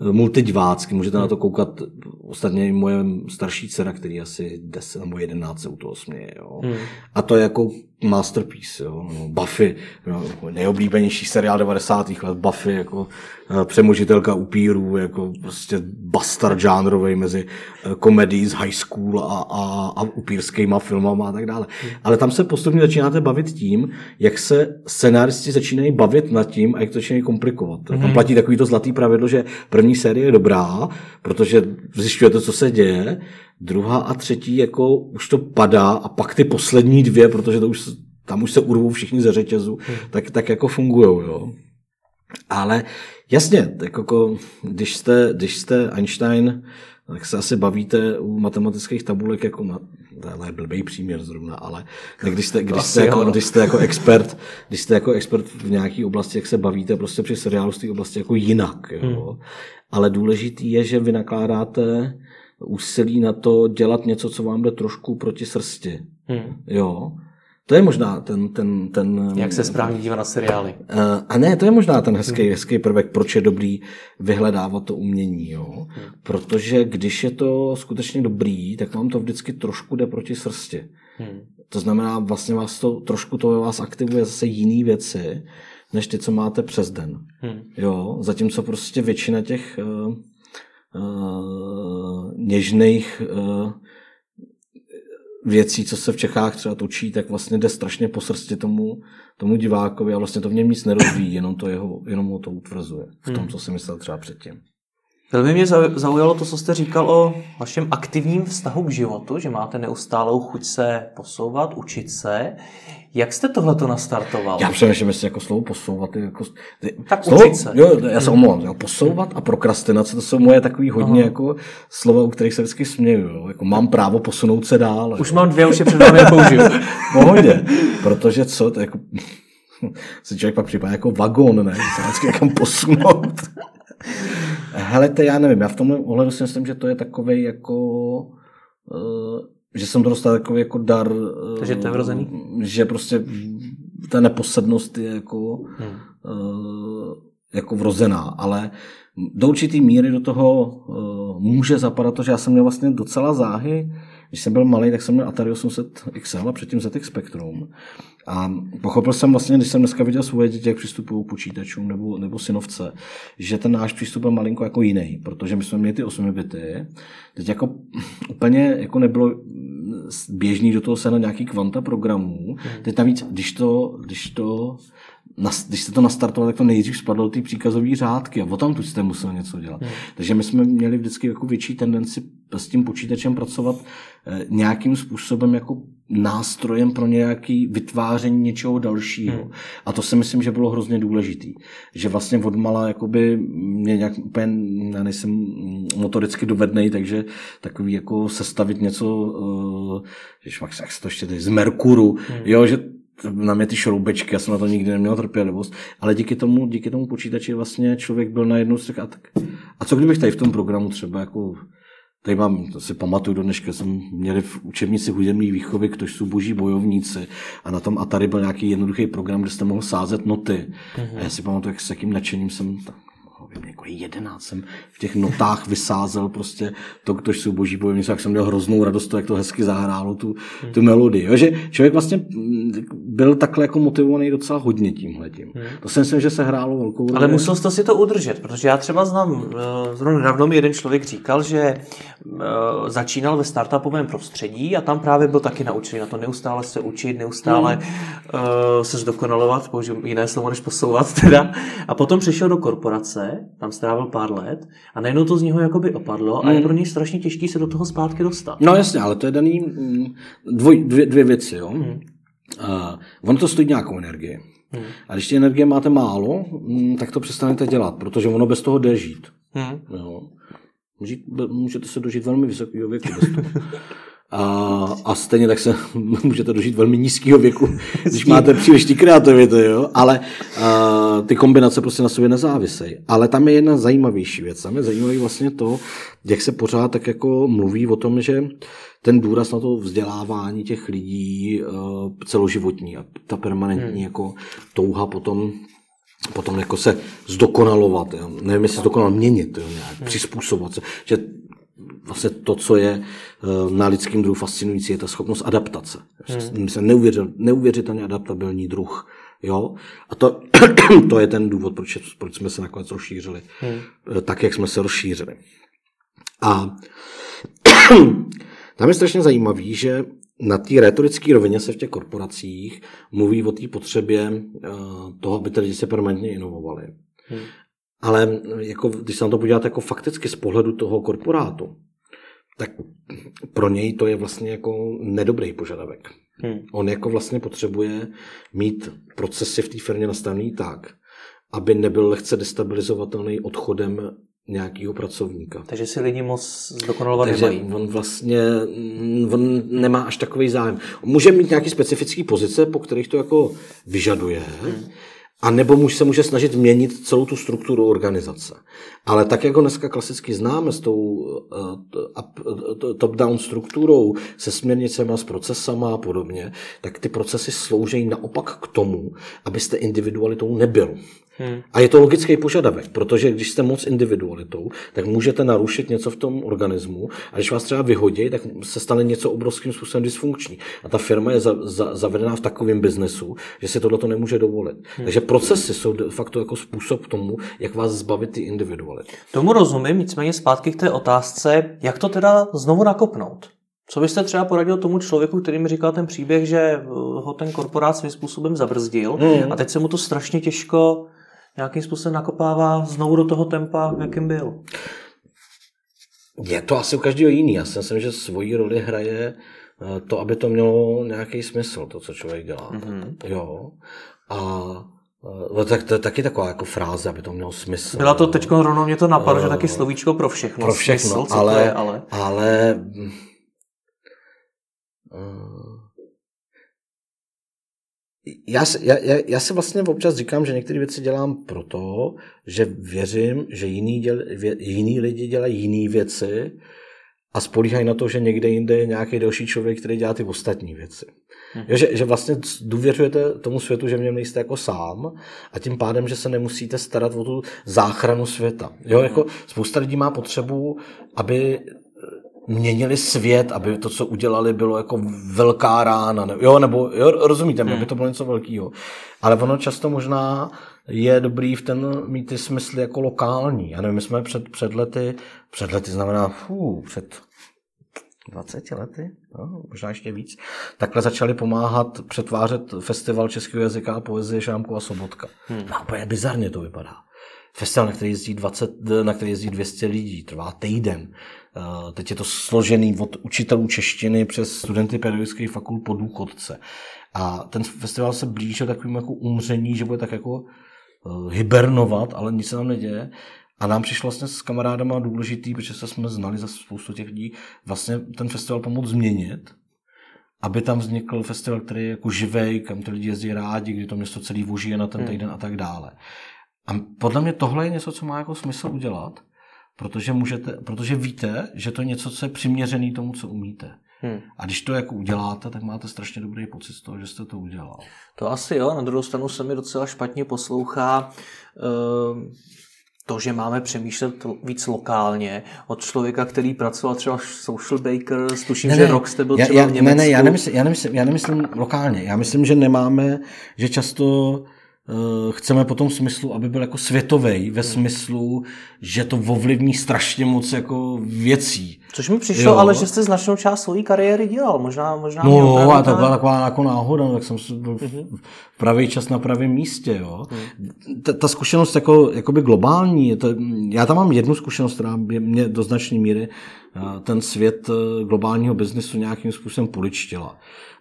multidivácky, můžete na to koukat. Ostatně i moje starší dcera, který asi 10 nebo 11 se u toho směje. Jo. Hmm. A to je jako masterpiece. Jo. No, Buffy, jo, nejoblíbenější seriál 90. let, Buffy, jako uh, přemožitelka upírů, jako prostě bastard žánrový mezi uh, komedií z high school a, a, a upírskýma filmama a tak dále. Ale tam se postupně začínáte bavit tím, jak se scenáristi začínají bavit nad tím a jak to začínají komplikovat. Hmm. Tam platí takový to zlatý pravidlo, že první série je dobrá, protože zjišťujete, co se děje, druhá a třetí jako už to padá a pak ty poslední dvě, protože to už, tam už se urvou všichni ze řetězu, hmm. tak, tak jako fungují. Jo. Ale jasně, tak jako, když, jste, když jste Einstein, tak se asi bavíte u matematických tabulek jako, na, to je blbý příměr zrovna, ale když jste, když jste, jako, když jste jako expert, když jste jako expert v nějaké oblasti, jak se bavíte prostě při seriálu z té oblasti jako jinak. Jo. Hmm. Ale důležitý je, že vy nakládáte úsilí na to dělat něco, co vám jde trošku proti srsti. Hmm. Jo. To je možná ten... ten, ten Jak se správně dívá na seriály. Uh, a ne, to je možná ten hezký, hmm. hezký prvek, proč je dobrý vyhledávat to umění. Jo? Hmm. Protože když je to skutečně dobrý, tak vám to vždycky trošku jde proti srsti. Hmm. To znamená, vlastně vás to, trošku to ve vás aktivuje zase jiný věci, než ty, co máte přes den. Hmm. Jo? Zatímco prostě většina těch uh, něžných uh, věcí, co se v Čechách třeba točí, tak vlastně jde strašně po srsti tomu, tomu divákovi a vlastně to v něm nic nerozvíjí, jenom, to jeho, jenom ho to utvrzuje v tom, hmm. co si myslel třeba předtím. Velmi mě zaujalo to, co jste říkal o vašem aktivním vztahu k životu, že máte neustálou chuť se posouvat, učit se. Jak jste tohle to nastartoval? Já přemýšlím, jestli jako slovo posouvat. Jako, tak slovo, učit se. Jo, já se omlouvám. Jo, posouvat a prokrastinace, to jsou moje takový hodně Aha. jako slova, u kterých se vždycky směju. Jo. Jako mám právo posunout se dál. Už jo. mám dvě, už je před vámi použiju. Pohodě, protože co, to jako, se člověk pak připadá jako vagón, ne? Se vždycky někam posunout. Hele, to já nevím, já v tomhle ohledu si myslím, že to je takový jako, uh, že jsem to dostal takový jako dar. Takže to je vrozený? Že prostě ta neposednost je jako, hmm. uh, jako vrozená, ale do určitý míry do toho uh, může zapadat to, že já jsem měl vlastně docela záhy, když jsem byl malý, tak jsem měl Atari 800 XL a předtím ZX Spectrum. A pochopil jsem vlastně, když jsem dneska viděl svoje děti, jak přistupují k počítačům nebo, nebo synovce, že ten náš přístup byl malinko jako jiný, protože my jsme měli ty 8 bity, teď jako úplně jako nebylo běžný do toho se na nějaký kvanta programů. Hmm. Teď navíc, když to, když to když se to nastartovalo, tak to nejdřív spadlo do té příkazové řádky a o tam tu jste musel něco dělat. Hmm. Takže my jsme měli vždycky jako větší tendenci s tím počítačem pracovat eh, nějakým způsobem jako nástrojem pro nějaký vytváření něčeho dalšího. Hmm. A to si myslím, že bylo hrozně důležitý. Že vlastně odmala jakoby mě nějak úplně, já nejsem motoricky dovednej, takže takový jako sestavit něco, uh, jak se to ještě z Merkuru, hmm. jo, že na mě ty šroubečky, já jsem na to nikdy neměl trpělivost, ale díky tomu, díky tomu počítači vlastně člověk byl na jednu a tak. A co kdybych tady v tom programu třeba jako Tady mám, to si pamatuju do dneška, jsem měli v učebnici hudební výchovy, ktož jsou boží bojovníci a na tom Atari byl nějaký jednoduchý program, kde jste mohl sázet noty. Mm-hmm. A já si pamatuju, jak s jakým nadšením jsem nevím, jako jedenáct jsem v těch notách vysázel prostě to, ktož jsou boží bojovníci, jak jsem měl hroznou radost, to, jak to hezky zahrálo, tu, hmm. tu melodii. Jo, že člověk vlastně mm, byl takhle jako motivovaný docela hodně tímhletím. Hmm. To si myslím, že se hrálo velkou roli. Ale musel jste si to udržet, protože já třeba znám, eh, zrovna nedávno mi jeden člověk říkal, že eh, začínal ve startupovém prostředí a tam právě byl taky naučený na to neustále se učit, neustále hmm. se zdokonalovat, použiju jiné slovo než posouvat teda. A potom přišel do korporace tam strávil pár let a najednou to z něho jakoby opadlo a je hmm. pro něj strašně těžký se do toho zpátky dostat. No jasně, ale to je daný mm, dvoj, dvě, dvě věci. Jo? Hmm. Uh, ono to stojí nějakou energii. Hmm. A když ty energie máte málo, mm, tak to přestanete dělat, protože ono bez toho jde žít. Hmm. Jo? Můžete se dožít velmi vysokého věku bez toho. A, a stejně tak se můžete dožít velmi nízkého věku, když máte příliš ty kreativity, jo? ale a, ty kombinace prostě na sobě nezávisejí. Ale tam je jedna zajímavější věc. Tam je zajímavý vlastně to, jak se pořád tak jako mluví o tom, že ten důraz na to vzdělávání těch lidí uh, celoživotní a ta permanentní hmm. jako touha potom potom jako se zdokonalovat, jo. nevím, jestli zdokonalovat, měnit, jo, nějak, hmm. přizpůsobovat se, že vlastně to, co je eh, na lidském druhu fascinující, je ta schopnost adaptace. Hmm. Neuvěřil, neuvěřitelně adaptabilní druh. Jo? A to, to je ten důvod, proč, proč jsme se nakonec rozšířili hmm. Eh, tak, jak jsme se rozšířili. A tam je strašně zajímavý, že na té retorické rovině se v těch korporacích mluví o té potřebě eh, toho, aby ty lidi se permanentně inovovali. Hmm. Ale jako, když se na to podíváte jako fakticky z pohledu toho korporátu, tak pro něj to je vlastně jako nedobrý požadavek. Hmm. On jako vlastně potřebuje mít procesy v té firmě nastavený tak, aby nebyl lehce destabilizovatelný odchodem nějakého pracovníka. Takže si lidi moc zdokonalovat Takže nemají. on vlastně on nemá až takový zájem. Může mít nějaké specifické pozice, po kterých to jako vyžaduje, hmm a nebo muž se může snažit měnit celou tu strukturu organizace. Ale tak, jak ho dneska klasicky známe s tou uh, top-down strukturou, se směrnicemi a s procesama a podobně, tak ty procesy slouží naopak k tomu, abyste individualitou nebyl. Hmm. A je to logický požadavek, protože když jste moc individualitou, tak můžete narušit něco v tom organismu a když vás třeba vyhodí, tak se stane něco obrovským způsobem dysfunkční. A ta firma je za, za, zavedená v takovém biznesu, že si tohle to nemůže dovolit. Hmm. Takže procesy jsou de facto jako způsob k tomu, jak vás zbavit ty individuality. Tomu rozumím, nicméně zpátky k té otázce, jak to teda znovu nakopnout. Co byste třeba poradil tomu člověku, který mi říkal ten příběh, že ho ten korporát svým způsobem zabrzdil hmm. a teď se mu to strašně těžko nějakým způsobem nakopává znovu do toho tempa, v jakém byl? je to asi u každého jiný. Já si myslím, že svoji roli hraje eh, to, aby to mělo nějaký smysl, to, co člověk dělá. Mm-hmm. Jo. A No, tak to je taky taková jako fráze, aby to mělo smysl. Byla to teď rovnou mě to napadlo, uh, že taky slovíčko pro všechno. Pro všechno, smysl, ale, je, ale... ale uh, já, já, já, já si vlastně občas říkám, že některé věci dělám proto, že věřím, že jiný, děl, jiný lidi dělají jiné věci a spolíhají na to, že někde jinde je nějaký další člověk, který dělá ty ostatní věci. Hmm. Jo, že, že vlastně důvěřujete tomu světu, že v něm nejste jako sám a tím pádem, že se nemusíte starat o tu záchranu světa. Jo, jako hmm. spousta lidí má potřebu, aby měnili svět, aby to, co udělali, bylo jako velká rána. Ne, jo, nebo jo, rozumíte, hmm. aby to bylo něco velkého. Ale ono často možná je dobrý v ten mít ty smysly jako lokální. Já nevím, my jsme před, před lety, před lety znamená, fů, před 20 lety, no, možná ještě víc, takhle začali pomáhat přetvářet festival českého jazyka a poezie Šámkova Sobotka. Hmm. No, úplně bizarně to vypadá. Festival, na který jezdí 20, na který jezdí 200 lidí, trvá týden. Eh, teď je to složený od učitelů češtiny přes studenty pedagogických fakult po důchodce. A ten festival se blížil takovým jako umření, že bude tak jako eh, hibernovat, ale nic se tam neděje. A nám přišlo vlastně s kamarádama důležitý, protože se jsme znali za spoustu těch lidí, vlastně ten festival pomoct změnit, aby tam vznikl festival, který je jako živej, kam ty lidi jezdí rádi, kdy to město celý voží na ten hmm. týden a tak dále. A podle mě tohle je něco, co má jako smysl udělat, protože, můžete, protože víte, že to je něco, co je přiměřený tomu, co umíte. Hmm. A když to jako uděláte, tak máte strašně dobrý pocit z toho, že jste to udělal. To asi jo, na druhou stranu se mi docela špatně poslouchá uh, to, že máme přemýšlet víc lokálně od člověka, který pracoval třeba social baker, tuším, ne, že rok jste byl třeba já, v Německu. Ne, ne, já nemyslím, já, nemyslím, já nemyslím lokálně. Já myslím, že nemáme, že často chceme po tom smyslu, aby byl jako světový ve smyslu, že to ovlivní strašně moc jako věcí. Což mi přišlo, jo. ale že jste značnou část své kariéry dělal. Možná, možná no, a to byla taková jako náhoda, tak jsem byl v pravý čas na pravém místě. Jo. Mhm. Ta, ta, zkušenost jako, jakoby globální, to, já tam mám jednu zkušenost, která mě do značné míry eh, ten svět eh, globálního biznesu nějakým způsobem poličtila.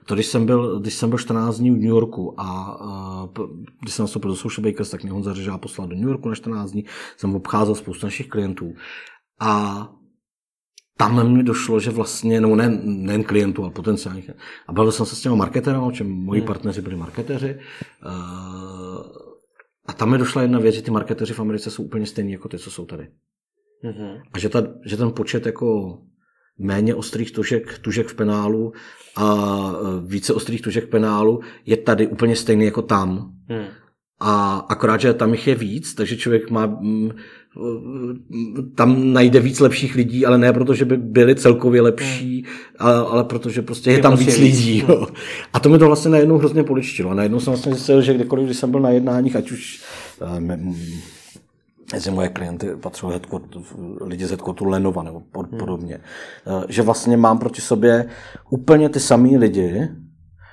To, když jsem byl, když jsem byl 14 dní v New Yorku a uh, když jsem nastoupil do Social Bakers, tak mě Honza Řežá poslal do New Yorku na 14 dní, jsem obcházel spoustu našich klientů a tam mi došlo, že vlastně, no ne, nejen klientů, ale potenciálních. A bavil jsem se s těmi marketery, o čem moji hmm. partneři byli marketeři. Uh, a tam mi došla jedna věc, že ty marketeři v Americe jsou úplně stejní jako ty, co jsou tady. Mm-hmm. A že, ta, že ten počet jako méně ostrých tužek, tužek v penálu a e, více ostrých tužek v penálu je tady úplně stejný jako tam. Hmm. A akorát, že tam jich je víc, takže člověk má mm, tam najde víc lepších lidí, ale ne proto, že by byli celkově lepší, hmm. ale, ale protože prostě je, je tam víc lidí. Jo. A to mi to vlastně najednou hrozně poličtilo. A najednou jsem vlastně zjistil, že kdekoliv, když jsem byl na jednáních, ať už e, mezi moje klienty patřili lidi z headquarteru Lenova nebo hmm. podobně, hmm. že vlastně mám proti sobě úplně ty samý lidi,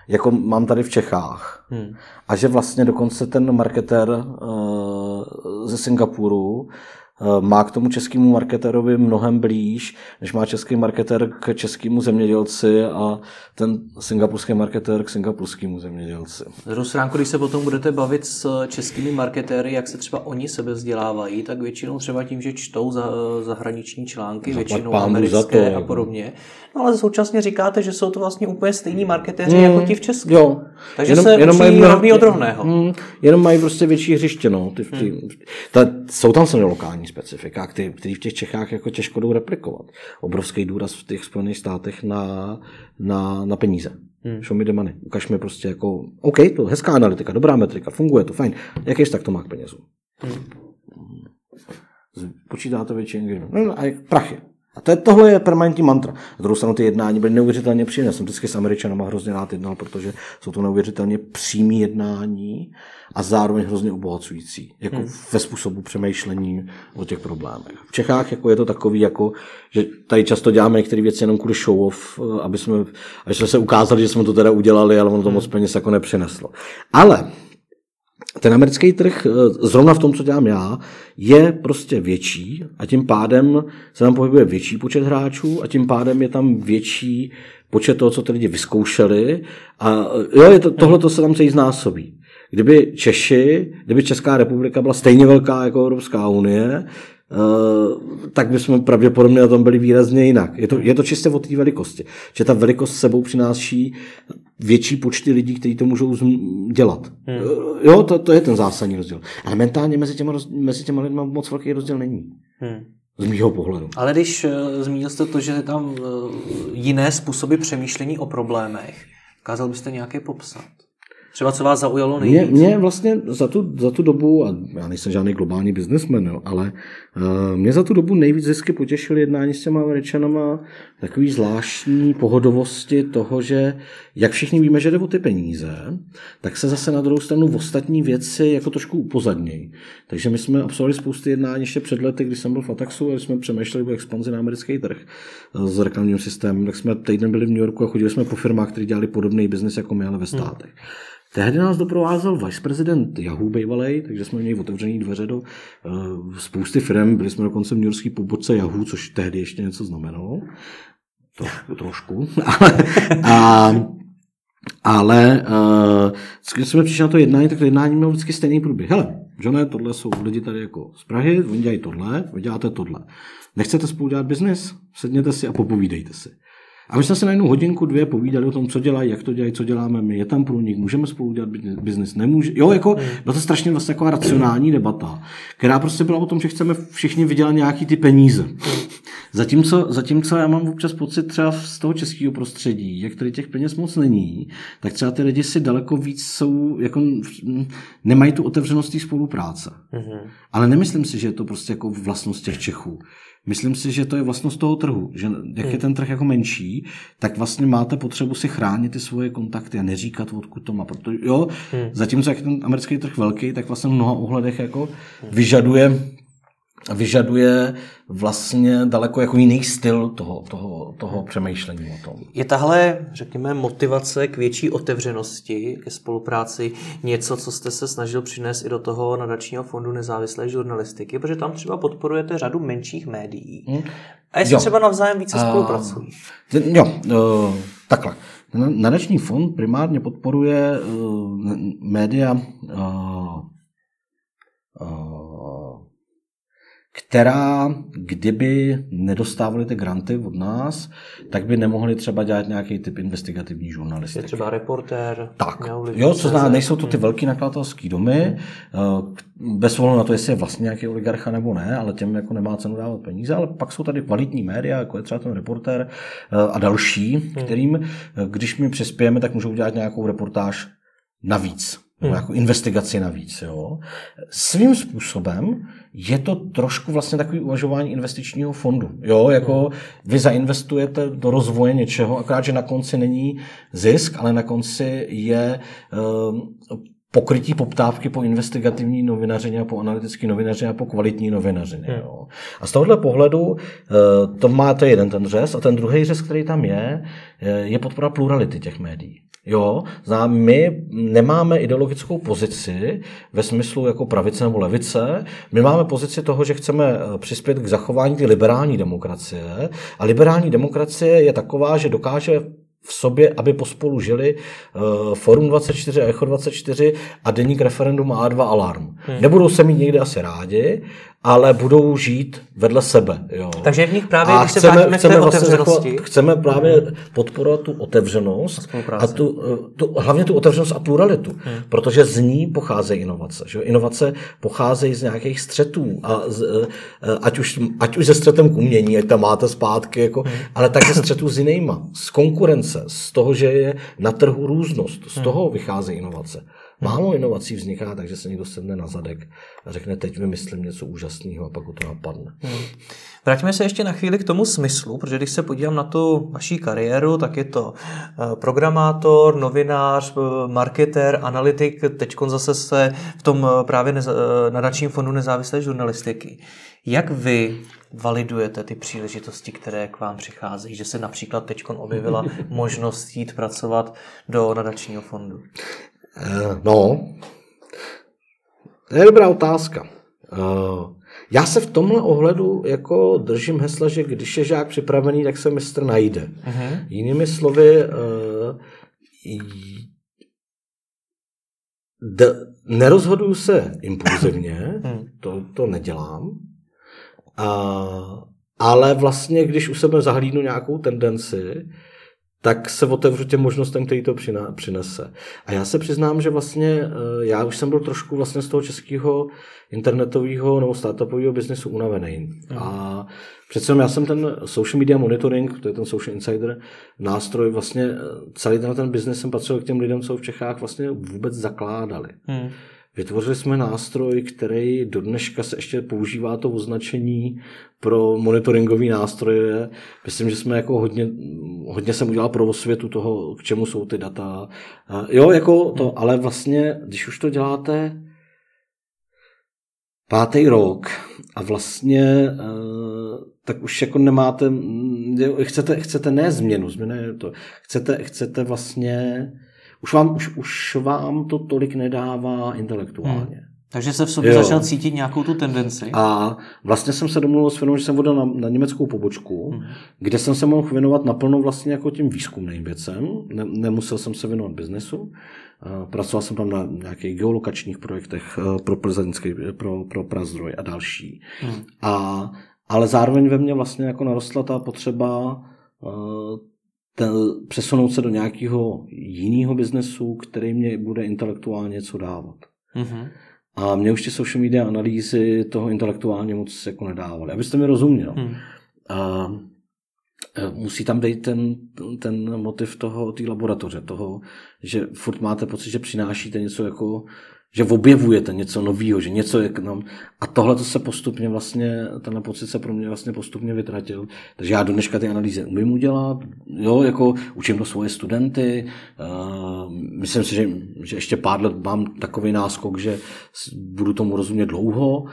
jako mám tady v Čechách. Hmm. A že vlastně dokonce ten marketer uh, ze Singapuru Eh, má k tomu českému marketerovi mnohem blíž, než má český marketer k českému zemědělci a ten singapurský marketer k singapurskému zemědělci. Z stránku, když se potom budete bavit s českými marketéry, jak se třeba oni sebe vzdělávají, tak většinou třeba tím, že čtou za, zahraniční články, většinou americké to, a podobně. No ale současně říkáte, že jsou to vlastně úplně stejní marketéři mm, jako ti v Česku. Jo. Takže jenom, se jenom mají rovný od rovného. Mm, jenom mají prostě větší hřiště. No. Ty, ty, mm. ta, jsou tam samozřejmě lokální specifika, který, který v těch Čechách jako těžko jdou replikovat. Obrovský důraz v těch Spojených státech na, na, na peníze. Hmm. Show me the money. Ukaž mi prostě jako, OK, to hezká analytika, dobrá metrika, funguje to, fajn. Jaký tak to má k penězům? Hmm. Počítáte větší engagement. No, a prachy. A to je, tohle je permanentní mantra. Na druhou stranu ty jednání byly neuvěřitelně příjemné. Já jsem vždycky s Američanama hrozně rád jednal, protože jsou to neuvěřitelně přímý jednání a zároveň hrozně obohacující. Jako hmm. ve způsobu přemýšlení o těch problémech. V Čechách jako je to takový, jako, že tady často děláme některé věci jenom kvůli show off, aby jsme, aby jsme se ukázali, že jsme to teda udělali, ale ono to hmm. moc peněz jako nepřineslo. Ale ten americký trh, eh, zrovna v tom, co dělám já, je prostě větší a tím pádem se tam pohybuje větší počet hráčů a tím pádem je tam větší počet toho, co ty lidi vyzkoušeli. A jo, je to, tohle to se tam celý znásobí. Kdyby Češi, kdyby Česká republika byla stejně velká jako Evropská unie, Uh, tak bychom pravděpodobně na tom byli výrazně jinak. Je to, je to čistě o té velikosti. Že ta velikost sebou přináší větší počty lidí, kteří to můžou dělat. Hmm. Uh, jo, to, to je ten zásadní rozdíl. Ale mentálně mezi těma, mezi těma lidmi moc velký rozdíl není. Hmm. Z mýho pohledu. Ale když uh, zmínil jste to, že je tam uh, jiné způsoby přemýšlení o problémech, dokázal byste nějaké popsat? Třeba co vás zaujalo nejvíc? Mě, mě vlastně za tu, za tu dobu, a já nejsem žádný globální biznesmen, ale mě za tu dobu nejvíc vždycky potěšil jednání s těma Američanama takový zvláštní pohodovosti toho, že jak všichni víme, že jde o ty peníze, tak se zase na druhou stranu v ostatní věci jako trošku upozadnějí. Takže my jsme absolvovali spousty jednání ještě před lety, když jsem byl v Ataxu a jsme přemýšleli o expanzi na americký trh s reklamním systémem, tak jsme týden byli v New Yorku a chodili jsme po firmách, které dělali podobný biznis jako my, ale ve státech. Hmm. Tehdy nás doprovázel viceprezident Yahoo bývalej, takže jsme měli otevřené dveře do uh, spousty firm. Byli jsme dokonce v New Yorkské pobočce Yahoo, což tehdy ještě něco znamenalo. To, trošku. a, ale uh, když jsme přišli na to jednání, tak to jednání mělo vždycky stejný průběh. Hele, Johne, tohle jsou lidi tady jako z Prahy, oni dělají tohle, vy děláte tohle. Nechcete spolu dělat biznis? Sedněte si a popovídejte si. A my jsme se na jednu hodinku, dvě povídali o tom, co dělají, jak to dělají, co děláme my. Je tam průnik, můžeme spolu dělat biznis, nemůže. Jo, jako hmm. byla to strašně vlastně taková racionální debata, která prostě byla o tom, že chceme všichni vydělat nějaký ty peníze. Zatímco, zatímco já mám občas pocit třeba z toho českého prostředí, jak tady těch peněz moc není, tak třeba ty lidi si daleko víc jsou, jako nemají tu otevřenost té spolupráce. Mm-hmm. Ale nemyslím si, že je to prostě jako vlastnost těch Čechů. Myslím si, že to je vlastnost toho trhu, že jak je hmm. ten trh jako menší, tak vlastně máte potřebu si chránit ty svoje kontakty a neříkat, odkud to má. Proto, jo, hmm. zatímco jak je ten americký trh velký, tak vlastně v mnoha ohledech jako hmm. vyžaduje vyžaduje vlastně daleko jako jiný styl toho, toho, toho přemýšlení o tom. Je tahle, řekněme, motivace k větší otevřenosti, ke spolupráci něco, co jste se snažil přinést i do toho nadačního fondu nezávislé žurnalistiky, protože tam třeba podporujete řadu menších médií. Hmm. A jestli jo. třeba navzájem více a... spolupracují? Jo, uh, takhle. Nadační fond primárně podporuje uh, média uh, uh, která, kdyby nedostávali ty granty od nás, tak by nemohli třeba dělat nějaký typ investigativní žurnalistiky. Je třeba reportér. Tak, jo, co zná, nejsou to ty velký nakladatelský domy, eh, bez ohledu na to, jestli je vlastně nějaký oligarcha nebo ne, ale těm jako nemá cenu dávat peníze, ale pak jsou tady kvalitní média, jako je třeba ten reportér eh, a další, hmm. kterým, eh, když my přispějeme, tak můžou dělat nějakou reportáž navíc nebo hmm. jako investigaci navíc. Jo. Svým způsobem je to trošku vlastně takový uvažování investičního fondu. Jo, jako vy zainvestujete do rozvoje něčeho, akorát, že na konci není zisk, ale na konci je uh, pokrytí poptávky po investigativní novinařině a po analytické novinařině a po kvalitní novinařině. Hmm. Jo. A z tohohle pohledu eh, to má to jeden ten řez a ten druhý řez, který tam je, eh, je podpora plurality těch médií. Jo, my nemáme ideologickou pozici ve smyslu jako pravice nebo levice. My máme pozici toho, že chceme eh, přispět k zachování ty liberální demokracie. A liberální demokracie je taková, že dokáže v sobě, aby pospolu žili uh, Forum 24 a Echo 24 a deník referendum a A2 Alarm. Hmm. Nebudou se mít někdy asi rádi, ale budou žít vedle sebe. Jo. Takže v nich právě, a když chceme, se chceme, vlastně zachovat, chceme právě podporovat tu otevřenost a, a tu, tu, hlavně tu otevřenost a pluralitu, hmm. protože z ní pocházejí inovace. Že? Inovace pocházejí z nějakých střetů, a z, eh, ať, už, ať už ze střetem k umění, ať tam máte zpátky, jako, hmm. ale také střetů s jinýma, z konkurence, z toho, že je na trhu různost, z hmm. toho vycházejí inovace. Málo inovací vzniká, takže se někdo sedne na zadek a řekne, teď vymyslím něco úžasného a pak ho to napadne. Hmm. Vrátíme se ještě na chvíli k tomu smyslu, protože když se podívám na tu vaší kariéru, tak je to eh, programátor, novinář, eh, marketer, analytik, teď zase se v tom eh, právě nadačním fondu nezávislé žurnalistiky. Jak vy validujete ty příležitosti, které k vám přicházejí? Že se například teď objevila možnost jít pracovat do nadačního fondu? Eh, no, To je dobrá otázka. Uh, já se v tomhle ohledu jako držím hesla, že když je žák připravený, tak se mistr najde. Uh-huh. Jinými slovy, uh, d- nerozhoduju se impulzivně, hmm. to, to nedělám, a, ale vlastně, když u sebe zahlídnu nějakou tendenci, tak se otevřu těm možnostem, který to přinese. A já se přiznám, že vlastně eh, já už jsem byl trošku vlastně z toho českého internetového nebo startupového biznesu unavený. Mm. A přece já jsem ten social media monitoring, to je ten social insider nástroj, vlastně eh, celý ten, ten biznes jsem patřil k těm lidem, co v Čechách vlastně vůbec zakládali. Mm. Vytvořili jsme nástroj, který do dneška se ještě používá to označení pro monitoringové nástroje. Myslím, že jsme jako hodně, hodně jsem udělal pro osvětu toho, k čemu jsou ty data. Jo, jako to, ale vlastně, když už to děláte pátý rok a vlastně eh, tak už jako nemáte, chcete, chcete ne změnu, změna je to, chcete, chcete vlastně už vám, už, už vám to tolik nedává intelektuálně. Hmm. Takže se v sobě jo. začal cítit nějakou tu tendenci. A vlastně jsem se domluvil s firmou, že jsem vodil na, na německou pobočku, hmm. kde jsem se mohl věnovat naplno vlastně jako tím výzkumným věcem. Ne, nemusel jsem se věnovat biznesu. Pracoval jsem tam na nějakých geolokačních projektech eh, pro plzeňský, pro, pro Prazdroj a další. Hmm. A, ale zároveň ve mně vlastně jako narostla ta potřeba eh, ten, přesunout se do nějakého jiného biznesu, který mě bude intelektuálně něco dávat. Mm-hmm. A mě už ty social media analýzy toho intelektuálně moc jako nedávaly. Abyste mi rozuměl. Mm. A, e, musí tam být ten, ten motiv toho, té laboratoře, toho, že furt máte pocit, že přinášíte něco jako že objevujete něco nového, že něco je k nám. A tohle to se postupně vlastně, tenhle pocit se pro mě vlastně postupně vytratil. Takže já dneška ty analýzy umím udělat, jo, jako učím to svoje studenty. Uh, myslím si, že, že ještě pár let mám takový náskok, že budu tomu rozumět dlouho,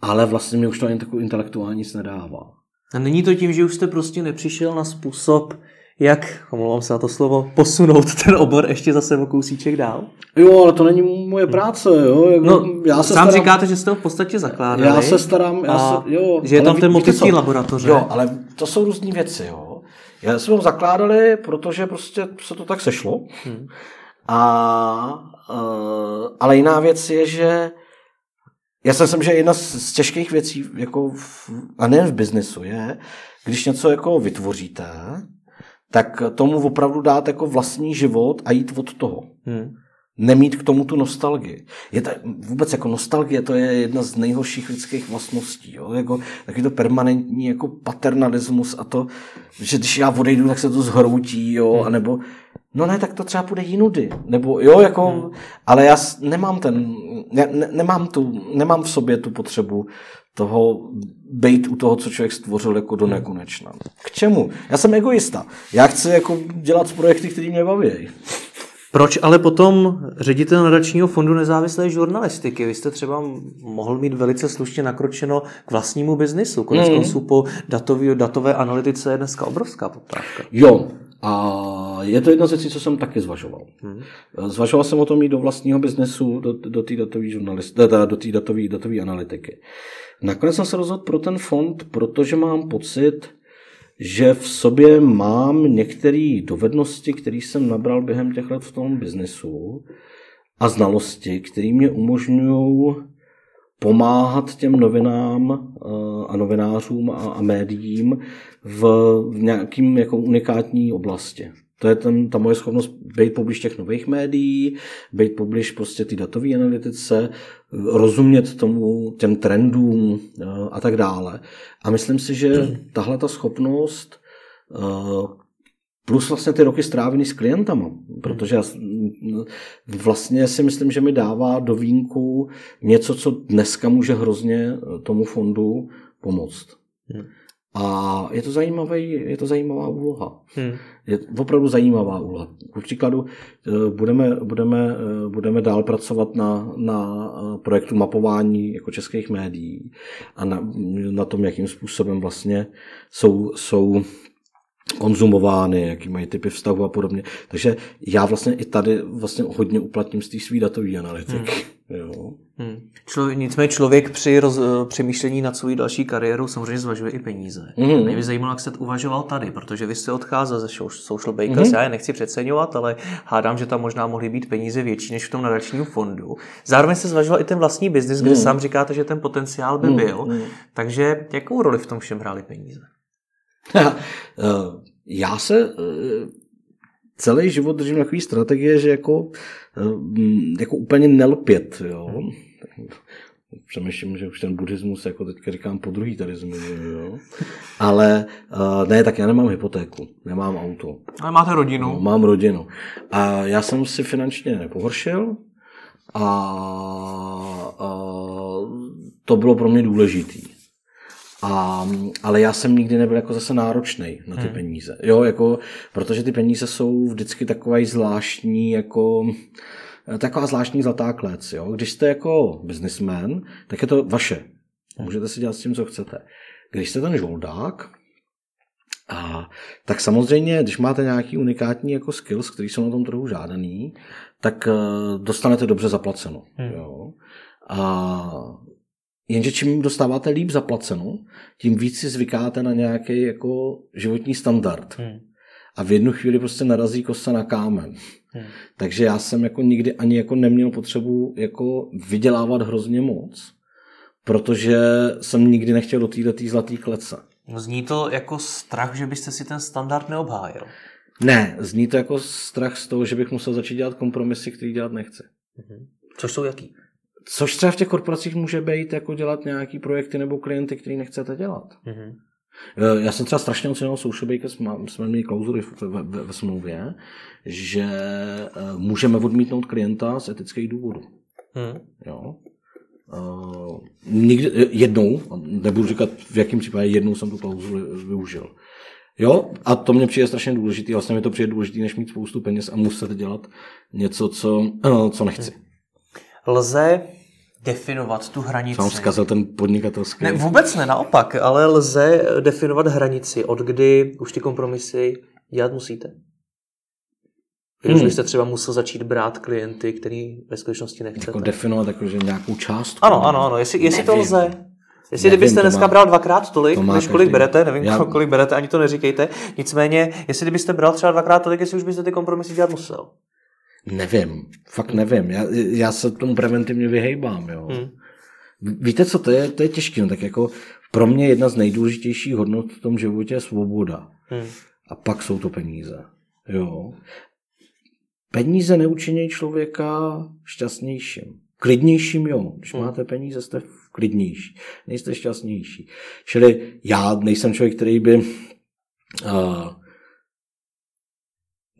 ale vlastně mi už to ani takový intelektuální nic nedává. A není to tím, že už jste prostě nepřišel na způsob, jak, omlouvám se na to slovo, posunout ten obor ještě zase o kousíček dál? Jo, ale to není moje práce, jo. Jako, no, já se sám starám, říkáte, že jste ho v podstatě zakládali. Já se starám, já se, jo. Že je tam ten motiv laboratoře. Jo, ale to jsou různé věci, jo. Já jsme ho zakládali, protože prostě se to tak sešlo. Hmm. A, uh, ale jiná věc je, že já si myslím, že jedna z, z těžkých věcí, jako v, a nejen v biznesu, je, když něco jako vytvoříte, tak tomu opravdu dát jako vlastní život a jít od toho. Hmm. Nemít k tomu tu nostalgii. Je to, vůbec jako nostalgie, to je jedna z nejhorších lidských vlastností. Jo? Jako, taky to permanentní jako paternalismus a to, že když já odejdu, tak se to zhroutí, jo, hmm. anebo no ne, tak to třeba půjde jinudy. Nebo jo, jako, hmm. ale já nemám ten, ne, ne, nemám, tu, nemám v sobě tu potřebu toho být u toho, co člověk stvořil jako do nekonečna. K čemu? Já jsem egoista. Já chci jako dělat projekty, které mě baví. Proč ale potom ředitel nadačního fondu nezávislé žurnalistiky? Vy jste třeba mohl mít velice slušně nakročeno k vlastnímu biznisu. Konec hmm. konců po datový, datové analytice je dneska obrovská poptávka. Jo, a je to jedna z věcí, co jsem taky zvažoval. Hmm. Zvažoval jsem o tom jít do vlastního biznesu, do, do té datové do té datové, datové analytiky. Nakonec jsem se rozhodl pro ten fond, protože mám pocit, že v sobě mám některé dovednosti, které jsem nabral během těch let v tom biznesu a znalosti, které mě umožňují pomáhat těm novinám eh, a novinářům a, médiím v, v nějakým jako unikátní oblasti. To je ten, ta moje schopnost být poblíž těch nových médií, být poblíž prostě ty datové analytice, rozumět tomu, těm trendům eh, a tak dále. A myslím si, že tahle ta schopnost eh, plus vlastně ty roky strávený s klientama, protože já vlastně si myslím, že mi dává do vínku něco, co dneska může hrozně eh, tomu fondu pomoct. Hmm. A je to, zajímavý, je to zajímavá úloha. Hmm. Je opravdu zajímavá úloha. Ku příkladu eh, budeme, budeme, eh, budeme dál pracovat na, na eh, projektu mapování jako českých médií a na, na tom, jakým způsobem vlastně jsou, jsou konzumovány, jaký mají typy vztahu a podobně. Takže já vlastně i tady vlastně hodně uplatním z té svý datové analytiky. Hmm. Jo. Hmm. Člo, nicméně člověk při roz, přemýšlení nad svou další kariérou samozřejmě zvažuje i peníze. Hmm. Mě by zajímalo, jak jste uvažoval tady, protože vy jste odcházel ze Social Bakers, hmm. já je nechci přeceňovat, ale hádám, že tam možná mohly být peníze větší než v tom nadačním fondu. Zároveň se zvažoval i ten vlastní biznis, kde hmm. sám říkáte, že ten potenciál by hmm. byl. Hmm. Takže jakou roli v tom všem hrály peníze? Eh, já se eh, celý život držím takový strategie, že jako, eh, jako úplně nelpět. Jo? Přemýšlím, že už ten buddhismus, jako teďka říkám, po druhý tady zmiňuji, jo. Ale ne, tak já nemám hypotéku, nemám auto. Ale máte rodinu. No, mám rodinu. A já jsem si finančně nepohoršil a, a to bylo pro mě důležitý. A, ale já jsem nikdy nebyl jako zase náročný na ty hmm. peníze. Jo, jako, protože ty peníze jsou vždycky takový zvláštní, jako taková zvláštní zlatá klec. Jo. Když jste jako businessman, tak je to vaše. Můžete si dělat s tím, co chcete. Když jste ten žoldák, a, tak samozřejmě, když máte nějaký unikátní jako skills, který jsou na tom trhu žádaný, tak uh, dostanete dobře zaplaceno. Hmm. Jo. A Jenže čím dostáváte líp zaplaceno, tím víc si zvykáte na nějaký jako životní standard. Hmm. A v jednu chvíli prostě narazí kosa na kámen. Hmm. Takže já jsem jako nikdy ani jako neměl potřebu jako vydělávat hrozně moc, protože jsem nikdy nechtěl do této zlaté klece. No zní to jako strach, že byste si ten standard neobhájil. Ne, zní to jako strach z toho, že bych musel začít dělat kompromisy, který dělat nechci. Hmm. Což jsou jaký? Což třeba v těch korporacích může být jako dělat nějaký projekty nebo klienty, který nechcete dělat. Mm-hmm. Já jsem třeba strašně ocenil Social Bakers, jsme měli klauzury ve, ve, ve smlouvě, že eh, můžeme odmítnout klienta z etických důvodů. Hmm. Jo. Uh, nikdy, jednou, nebudu říkat v jakém případě, jednou jsem tu klauzuli využil. Jo, a to mě přijde strašně důležitý, vlastně mi to přijde důležitý, než mít spoustu peněz a muset dělat něco, co, co nechci. Lze definovat tu hranici. Jsem zkazil ten podnikatelský. Ne, vůbec ne, naopak, ale lze definovat hranici, od kdy už ty kompromisy dělat musíte. Když hmm. byste třeba musel začít brát klienty, který ve skutečnosti nechcete. Jako definovat jako, že nějakou část. Ano, ano, ano, jestli, jestli to lze. Jestli nevím, kdybyste dneska má, bral dvakrát tolik, než kolik berete, nevím, Já... kolik berete, ani to neříkejte. Nicméně, jestli kdybyste bral třeba dvakrát tolik, jestli už byste ty kompromisy dělat musel. Nevím, fakt nevím. Já, já se tomu preventivně vyhejbám, jo. Hmm. Víte co, to je, to je těžké, no tak jako pro mě jedna z nejdůležitějších hodnot v tom životě je svoboda. Hmm. A pak jsou to peníze, jo. Peníze neučinějí člověka šťastnějším. Klidnějším, jo. Když hmm. máte peníze, jste klidnější. Nejste šťastnější. Čili já nejsem člověk, který by uh,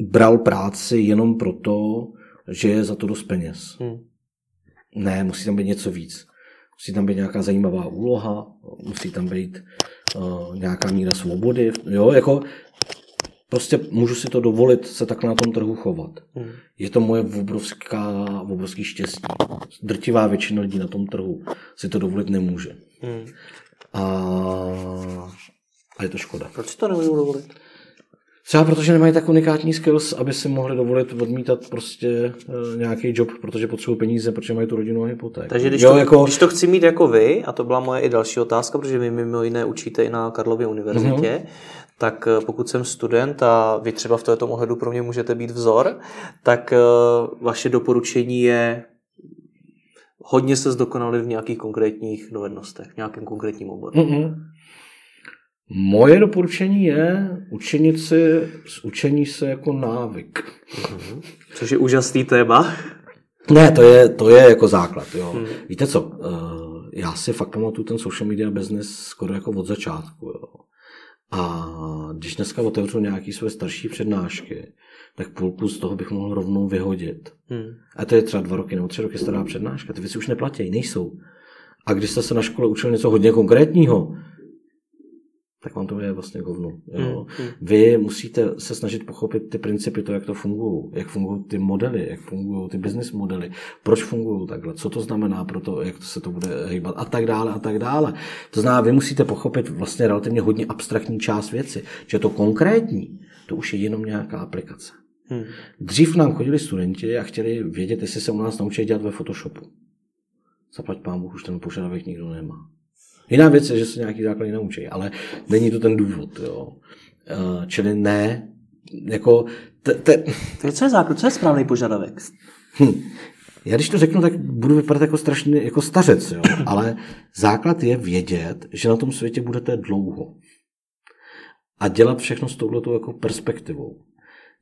bral práci jenom proto, že je za to dost peněz. Hmm. Ne, musí tam být něco víc. Musí tam být nějaká zajímavá úloha, musí tam být uh, nějaká míra svobody. Jo, jako prostě můžu si to dovolit se takhle na tom trhu chovat. Hmm. Je to moje obrovská, obrovský štěstí. Drtivá většina lidí na tom trhu si to dovolit nemůže. Hmm. A, a je to škoda. Proč to nemůžu dovolit? Třeba protože nemají tak unikátní skills, aby si mohli dovolit odmítat prostě uh, nějaký job, protože potřebují peníze, protože mají tu rodinu a hypoték. Takže když, jo, to, jako... když to chci mít jako vy, a to byla moje i další otázka, protože vy mimo jiné učíte i na Karlově univerzitě, mm-hmm. tak eh, pokud jsem student a vy třeba v tomto ohledu pro mě můžete být vzor, tak uh, vaše doporučení je hodně se zdokonalit v nějakých konkrétních dovednostech, v nějakém konkrétním oboru. Mm-hmm. Moje doporučení je učenit si z učení se jako návyk. Mhm. Což je úžasný téma. Ne, to je, to je jako základ. Jo. Hmm. Víte co, eh, já si fakt pamatuju ten social media business skoro jako od začátku. Jo. A když dneska otevřu nějaký své starší přednášky, tak půlku z toho bych mohl rovnou vyhodit. Hmm. A to je třeba dva roky nebo tři roky stará přednáška. Ty věci už neplatí, nejsou. A když jste se na škole učil něco hodně konkrétního, tak vám to je vlastně hovno. Jo. Hmm. Vy musíte se snažit pochopit ty principy, to, jak to fungují, jak fungují ty modely, jak fungují ty business modely, proč fungují takhle, co to znamená pro to, jak se to bude hýbat a tak dále a tak dále. To znamená, vy musíte pochopit vlastně relativně hodně abstraktní část věci, že to konkrétní, to už je jenom nějaká aplikace. Hmm. Dřív nám chodili studenti a chtěli vědět, jestli se u nás naučí dělat ve Photoshopu. Zaplať pán Bůh, už ten požadavek nikdo nemá. Jiná věc je, že se nějaký základy naučí, ale není to ten důvod. Jo. Uh, čili ne, jako... Te, te... To je, co je základ, co je správný požadavek? Hm. Já když to řeknu, tak budu vypadat jako strašně jako stařec, jo. ale základ je vědět, že na tom světě budete dlouho. A dělat všechno s touhletou jako perspektivou.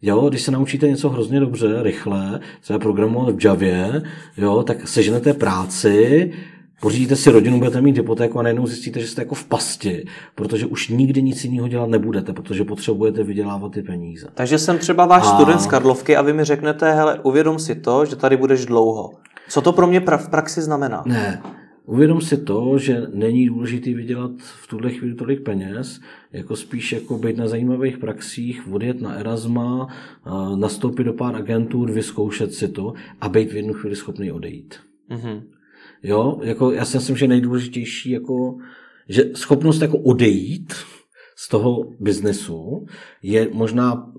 Jo, když se naučíte něco hrozně dobře, rychle, třeba programovat v Javě, jo, tak seženete práci, pořídíte si rodinu, budete mít hypotéku a najednou zjistíte, že jste jako v pasti, protože už nikdy nic jiného dělat nebudete, protože potřebujete vydělávat ty peníze. Takže jsem třeba váš a... student z Karlovky a vy mi řeknete, hele, uvědom si to, že tady budeš dlouho. Co to pro mě v praxi znamená? Ne, Uvědom si to, že není důležité vydělat v tuhle chvíli tolik peněz, jako spíš jako být na zajímavých praxích, odjet na Erasma, nastoupit do pár agentur, vyzkoušet si to a být v jednu chvíli schopný odejít. Mm-hmm. Jo, jako já si myslím, že nejdůležitější, jako, že schopnost jako odejít z toho biznesu je možná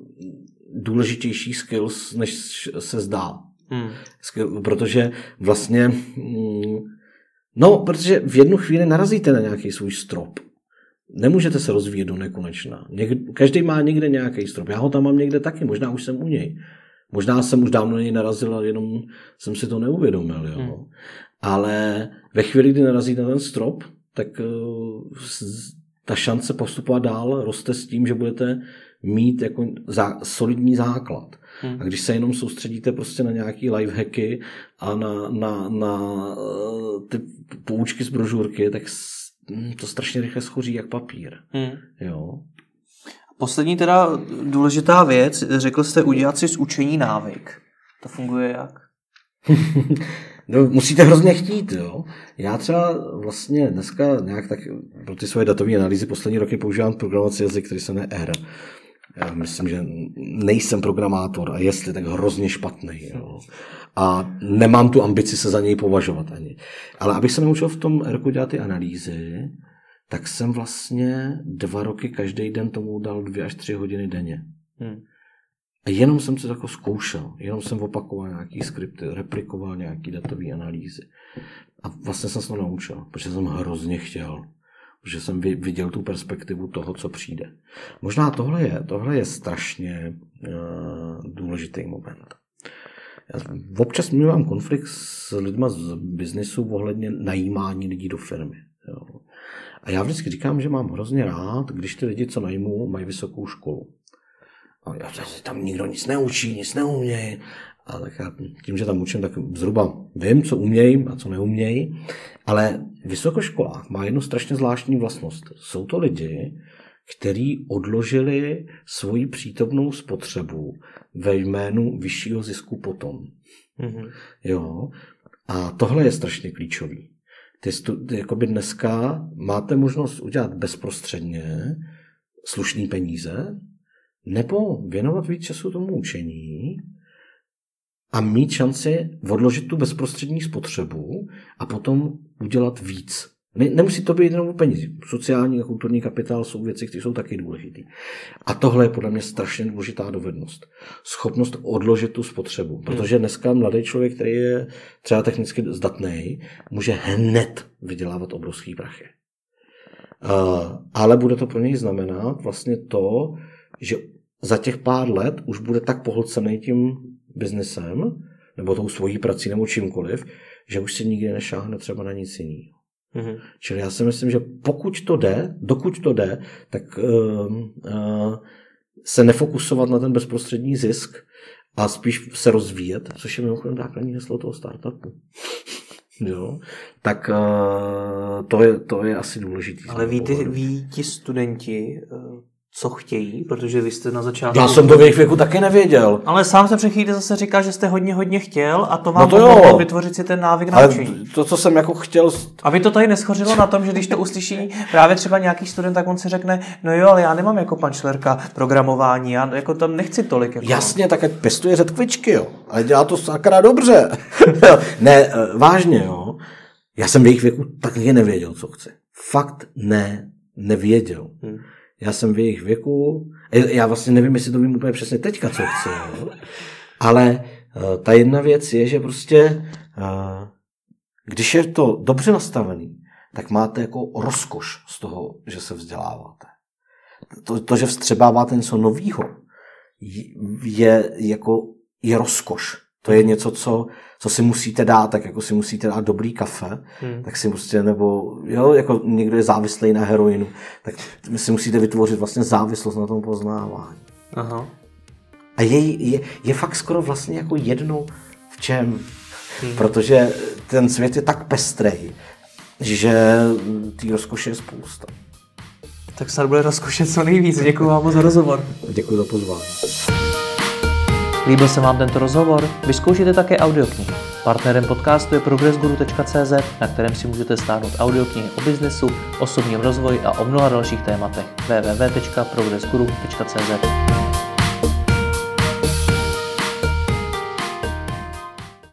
důležitější skills, než se zdá. Hmm. Protože vlastně mm, No, protože v jednu chvíli narazíte na nějaký svůj strop. Nemůžete se rozvíjet do nekonečna. Každý má někde nějaký strop. Já ho tam mám někde taky, možná už jsem u něj. Možná jsem už dávno něj narazil, ale jenom jsem si to neuvědomil. Jo. Hmm. Ale ve chvíli, kdy narazíte na ten strop, tak uh, ta šance postupovat dál roste s tím, že budete mít jako zá, solidní základ. Hmm. A když se jenom soustředíte prostě na nějaký lifehacky a na, na, na eh, ty poučky z brožurky, tak hm, to strašně rychle schoří jak papír. Hmm. Jo. Poslední teda důležitá věc, řekl jste udělat si z učení návyk. To funguje jak? no, musíte hrozně chtít, jo. Já třeba vlastně dneska nějak tak pro ty svoje datové analýzy poslední roky používám programovací jazyk, který se jmenuje R. Já myslím, že nejsem programátor a jestli, tak hrozně špatný. Jo. A nemám tu ambici se za něj považovat ani. Ale abych se naučil v tom Erku dělat ty analýzy, tak jsem vlastně dva roky každý den tomu dal dvě až tři hodiny denně. Hmm. A jenom jsem se jako zkoušel, jenom jsem opakoval nějaký skripty, replikoval nějaký datové analýzy. A vlastně jsem se to naučil, protože jsem hrozně chtěl že jsem viděl tu perspektivu toho, co přijde. Možná tohle je, tohle je strašně uh, důležitý moment. Já občas mám konflikt s lidma z biznesu ohledně najímání lidí do firmy. Jo. A já vždycky říkám, že mám hrozně rád, když ty lidi, co najmu, mají vysokou školu. A já se tam nikdo nic neučí, nic neumějí. A tak já tím, že tam učím, tak zhruba vím, co umějí a co neumějí. Ale vysokoškolák má jednu strašně zvláštní vlastnost. Jsou to lidi, kteří odložili svoji přítomnou spotřebu ve jménu vyššího zisku potom. Mm-hmm. Jo. A tohle je strašně klíčový. Ty, stu, ty jakoby dneska máte možnost udělat bezprostředně slušný peníze, nebo věnovat víc času tomu učení a mít šanci odložit tu bezprostřední spotřebu a potom udělat víc. Ne, nemusí to být jenom o penízi. Sociální a kulturní kapitál jsou věci, které jsou taky důležité. A tohle je podle mě strašně důležitá dovednost. Schopnost odložit tu spotřebu. Protože dneska mladý člověk, který je třeba technicky zdatný, může hned vydělávat obrovský prachy. Uh, ale bude to pro něj znamenat vlastně to, že za těch pár let už bude tak pohlcený tím biznesem, nebo tou svojí prací, nebo čímkoliv, že už si nikdy nešáhne třeba na nic jiného. Mm-hmm. Čili já si myslím, že pokud to jde, dokud to jde, tak uh, uh, se nefokusovat na ten bezprostřední zisk a spíš se rozvíjet, což je mimochodem základní heslo toho startupu. jo, tak uh, to, je, to je asi důležité. Ale ví, ty, ví ti studenti, uh co chtějí, protože vy jste na začátku... Já jsem to v jejich věku taky nevěděl. Ale sám jsem před chvíli zase říkal, že jste hodně, hodně chtěl a to vám No to pomohlo vytvořit si ten návyk Ale naučení. to, co jsem jako chtěl, A vy to tady neschořilo na tom, že když to uslyší právě třeba nějaký student, tak on si řekne, no jo, ale já nemám jako pan Šlerka programování, já jako tam nechci tolik. Jako. jasně, tak ať pestuje řetkvičky, jo. Ale dělá to sakra dobře. ne, eh, vážně, jo. Já jsem v jejich věku taky nevěděl, co chci. Fakt ne, nevěděl. Hmm. Já jsem v jejich věku, já vlastně nevím, jestli to vím úplně přesně teďka, co chci, jo. Ale eh, ta jedna věc je, že prostě, eh, když je to dobře nastavený, tak máte jako rozkoš z toho, že se vzděláváte. To, to že vstřebáváte něco novýho, je jako je rozkoš. To je něco, co, co si musíte dát, tak jako si musíte dát dobrý kafe, Hmm. tak si prostě, nebo jo, jako někdo je závislý na heroinu, tak si musíte vytvořit vlastně závislost na tom poznávání. Aha. A je, je, je fakt skoro vlastně jako jedno v čem, hmm. protože ten svět je tak pestrej, že té rozkoše je spousta. Tak snad bude rozkošet co nejvíc. Děkuji vám moc za rozhovor. Děkuji za pozvání. Líbil se vám tento rozhovor? Vyzkoušejte také audioknihy. Partnerem podcastu je progressguru.cz, na kterém si můžete stáhnout audioknihy o biznesu, osobním rozvoji a o mnoha dalších tématech. www.progressguru.cz